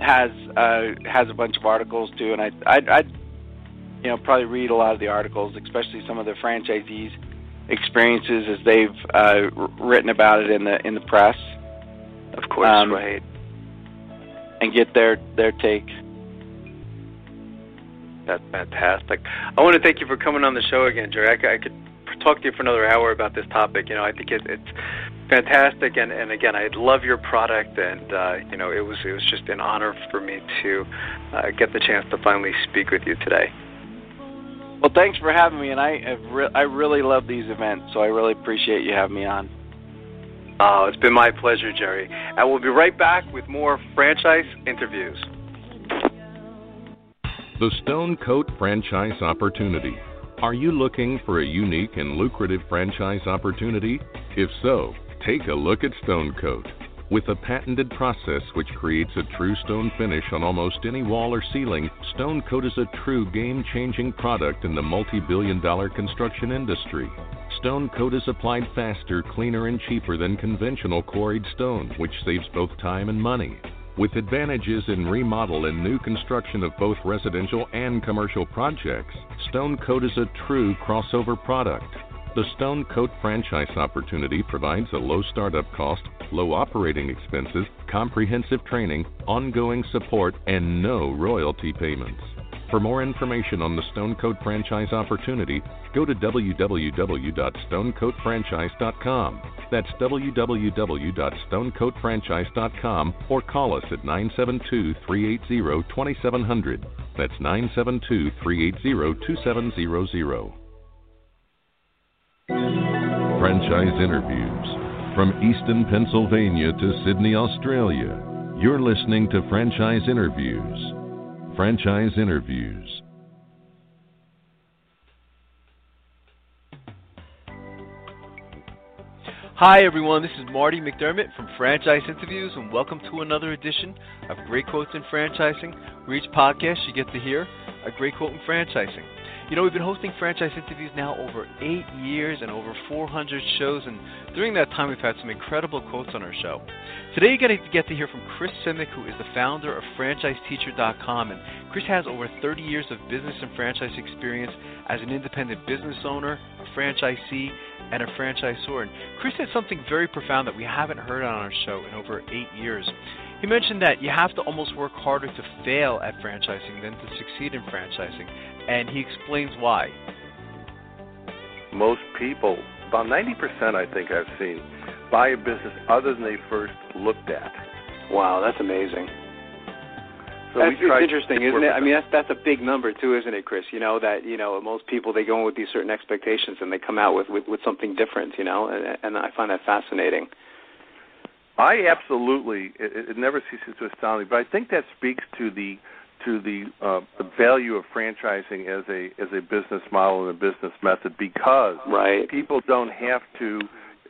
has uh has a bunch of articles too and i i'd, I'd you know probably read a lot of the articles especially some of the franchisees experiences as they've uh written about it in the in the press Of course, Um, right. and get their their take That's fantastic. I want to thank you for coming on the show again, Jerry. I, I could talk to you for another hour about this topic. You know, I think it, it's fantastic, and, and again, I love your product, and uh, you know, it was it was just an honor for me to uh, get the chance to finally speak with you today. Well, thanks for having me, and I re- I really love these events, so I really appreciate you having me on. Oh, it's been my pleasure, Jerry. And we'll be right back with more franchise interviews. The Stone Coat Franchise Opportunity. Are you looking for a unique and lucrative franchise opportunity? If so, take a look at Stone Coat. With a patented process which creates a true stone finish on almost any wall or ceiling, Stone Coat is a true game changing product in the multi billion dollar construction industry. Stone Coat is applied faster, cleaner, and cheaper than conventional quarried stone, which saves both time and money. With advantages in remodel and new construction of both residential and commercial projects, Stone Coat is a true crossover product. The Stone Coat franchise opportunity provides a low startup cost, low operating expenses, comprehensive training, ongoing support, and no royalty payments. For more information on the Stone Coat franchise opportunity, go to www.stonecoatfranchise.com. That's www.stonecoatfranchise.com or call us at 972 380 2700. That's 972 380 2700. Franchise interviews. From Easton, Pennsylvania to Sydney, Australia, you're listening to Franchise Interviews. Franchise Interviews. Hi, everyone. This is Marty McDermott from Franchise Interviews, and welcome to another edition of Great Quotes in Franchising, where each podcast you get to hear a great quote in franchising. You know, we've been hosting franchise interviews now over eight years and over 400 shows, and during that time, we've had some incredible quotes on our show. Today, you're going to get to hear from Chris Simic, who is the founder of FranchiseTeacher.com, and Chris has over 30 years of business and franchise experience as an independent business owner, a franchisee, and a franchisor. And Chris said something very profound that we haven't heard on our show in over eight years. He mentioned that you have to almost work harder to fail at franchising than to succeed in franchising, and he explains why. Most people, about 90% I think I've seen, buy a business other than they first looked at. Wow, that's amazing. So that's we try interesting, isn't it? I mean, that's that's a big number too, isn't it, Chris? You know that you know most people they go in with these certain expectations and they come out with with, with something different, you know, and, and I find that fascinating. I absolutely it, it never ceases to astound me, but I think that speaks to the to the uh, the value of franchising as a as a business model and a business method because right. people don't have to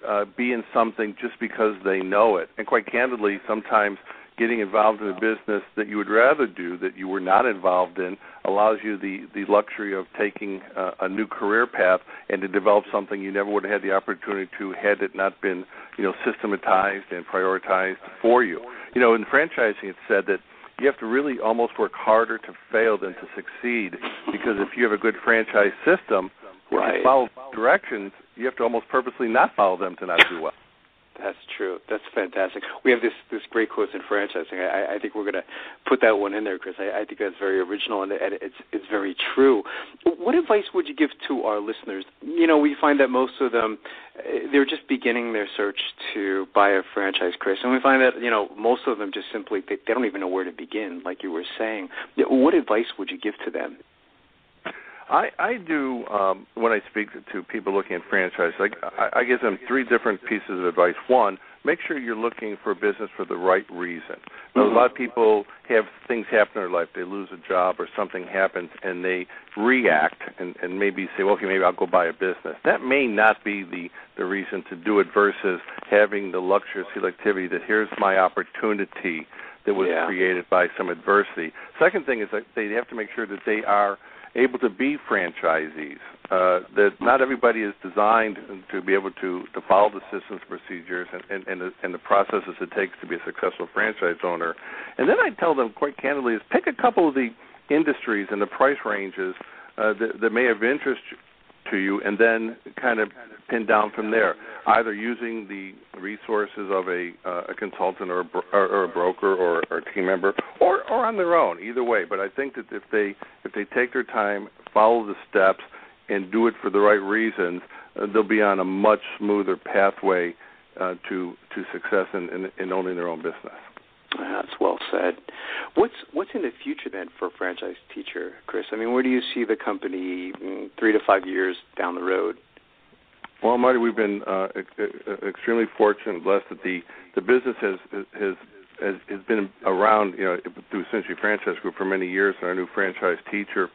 uh, be in something just because they know it. And quite candidly, sometimes getting involved in a business that you would rather do that you were not involved in allows you the the luxury of taking uh, a new career path and to develop something you never would have had the opportunity to had it not been you know systematized and prioritized for you. You know, in franchising, it's said that you have to really almost work harder to fail than to succeed because if you have a good franchise system, right. if you follow directions, you have to almost purposely not follow them to not do well. That's true. That's fantastic. We have this this great quote in franchising. I, I think we're going to put that one in there, Chris. I, I think that's very original and, and it's it's very true. What advice would you give to our listeners? You know, we find that most of them eh, they're just beginning their search to buy a franchise, Chris, and we find that you know most of them just simply they, they don't even know where to begin. Like you were saying, what advice would you give to them? I, I do um, when I speak to people looking at franchise. Like I, I give them three different pieces of advice. One, make sure you're looking for a business for the right reason. Now, a lot of people have things happen in their life. They lose a job or something happens, and they react and, and maybe say, well, "Okay, maybe I'll go buy a business." That may not be the the reason to do it. Versus having the luxury of selectivity that here's my opportunity that was yeah. created by some adversity. Second thing is that they have to make sure that they are able to be franchisees. Uh, that not everybody is designed to be able to, to follow the systems, procedures, and, and, and, the, and the processes it takes to be a successful franchise owner. And then I tell them quite candidly is pick a couple of the industries and the price ranges uh, that, that may have interest to you, and then kind of pin down from there, either using the resources of a, uh, a consultant or a, bro- or, a broker or, or a team member, or, or on their own. Either way, but I think that if they if they take their time, follow the steps, and do it for the right reasons, uh, they'll be on a much smoother pathway uh, to to success in, in, in owning their own business. That's well said. What's what's in the future then for franchise teacher, Chris? I mean, where do you see the company three to five years down the road? Well, Marty, we've been uh, extremely fortunate and blessed that the the business has has has, has been around, you know, through Century Franchise Group for many years. And our new franchise teacher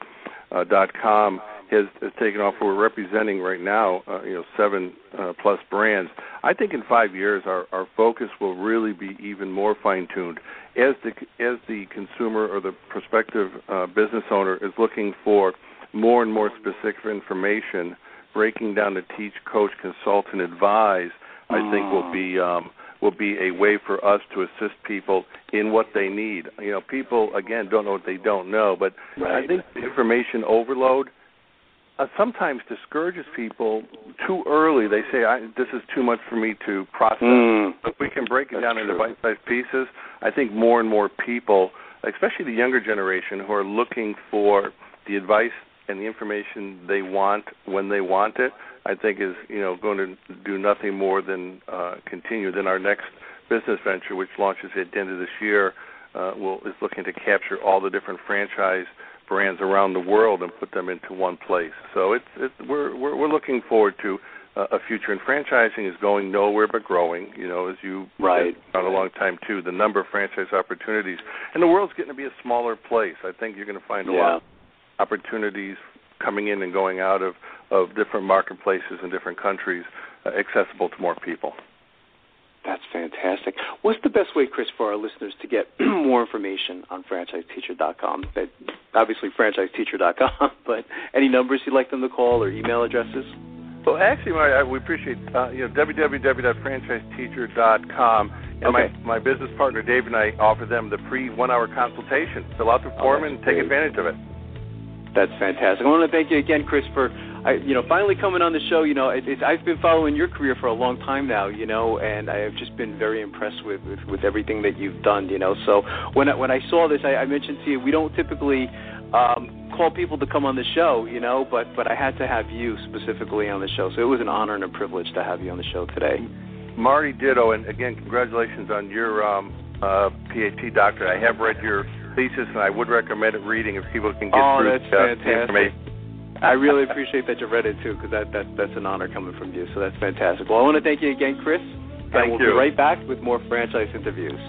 uh, dot com has, has taken off. We're representing right now, uh, you know, seven uh, plus brands. I think in five years, our, our focus will really be even more fine tuned as the as the consumer or the prospective uh, business owner is looking for more and more specific information. Breaking down to teach, coach, consult, and advise, I think will be um, will be a way for us to assist people in what they need. You know, people again don't know what they don't know, but right. I think information overload uh, sometimes discourages people too early. They say, I, "This is too much for me to process." Mm. If we can break it down into bite-sized pieces, I think more and more people, especially the younger generation, who are looking for the advice and the information they want when they want it, I think is you know going to do nothing more than uh, continue. Then our next business venture, which launches at the end of this year, uh, will is looking to capture all the different franchise brands around the world and put them into one place. So it's, it's we're, we're we're looking forward to uh, a future. And franchising is going nowhere but growing. You know, as you Right. on a long time too. The number of franchise opportunities, and the world's getting to be a smaller place. I think you're going to find a Yeah. lot of opportunities coming in and going out of of different marketplaces and different countries, uh, accessible to more people. That's fantastic. What's the best way, Chris, for our listeners to get more information on franchiseteacher.com? That obviously franchiseteacher.com, but any numbers you'd like them to call or email addresses? Well, actually, I, we appreciate uh, you know www.franchiseteacher.com, and Okay. my my business partner Dave and I offer them the free one-hour consultation. Fill out the form that's and take advantage of it. That's fantastic. I want to thank you again, Chris, for I, you know finally coming on the show. You know, it, it's, I've been following your career for a long time now. You know, and I have just been very impressed with with, with everything that you've done. You know, so when I, when I saw this, I, I mentioned to you we don't typically um, call people to come on the show. You know, but but I had to have you specifically on the show, so it was an honor and a privilege to have you on the show today. Marty Ditto, and again, congratulations on your um, uh, PhD doctorate. I have read your thesis, and I would recommend it reading if people can get Oh, through that's uh, fantastic. information. I really appreciate that you read it too, because that, that that's an honor coming from you. So that's fantastic. Well, I want to thank you again, Chris. Thank and we'll you. be right back with more franchise interviews.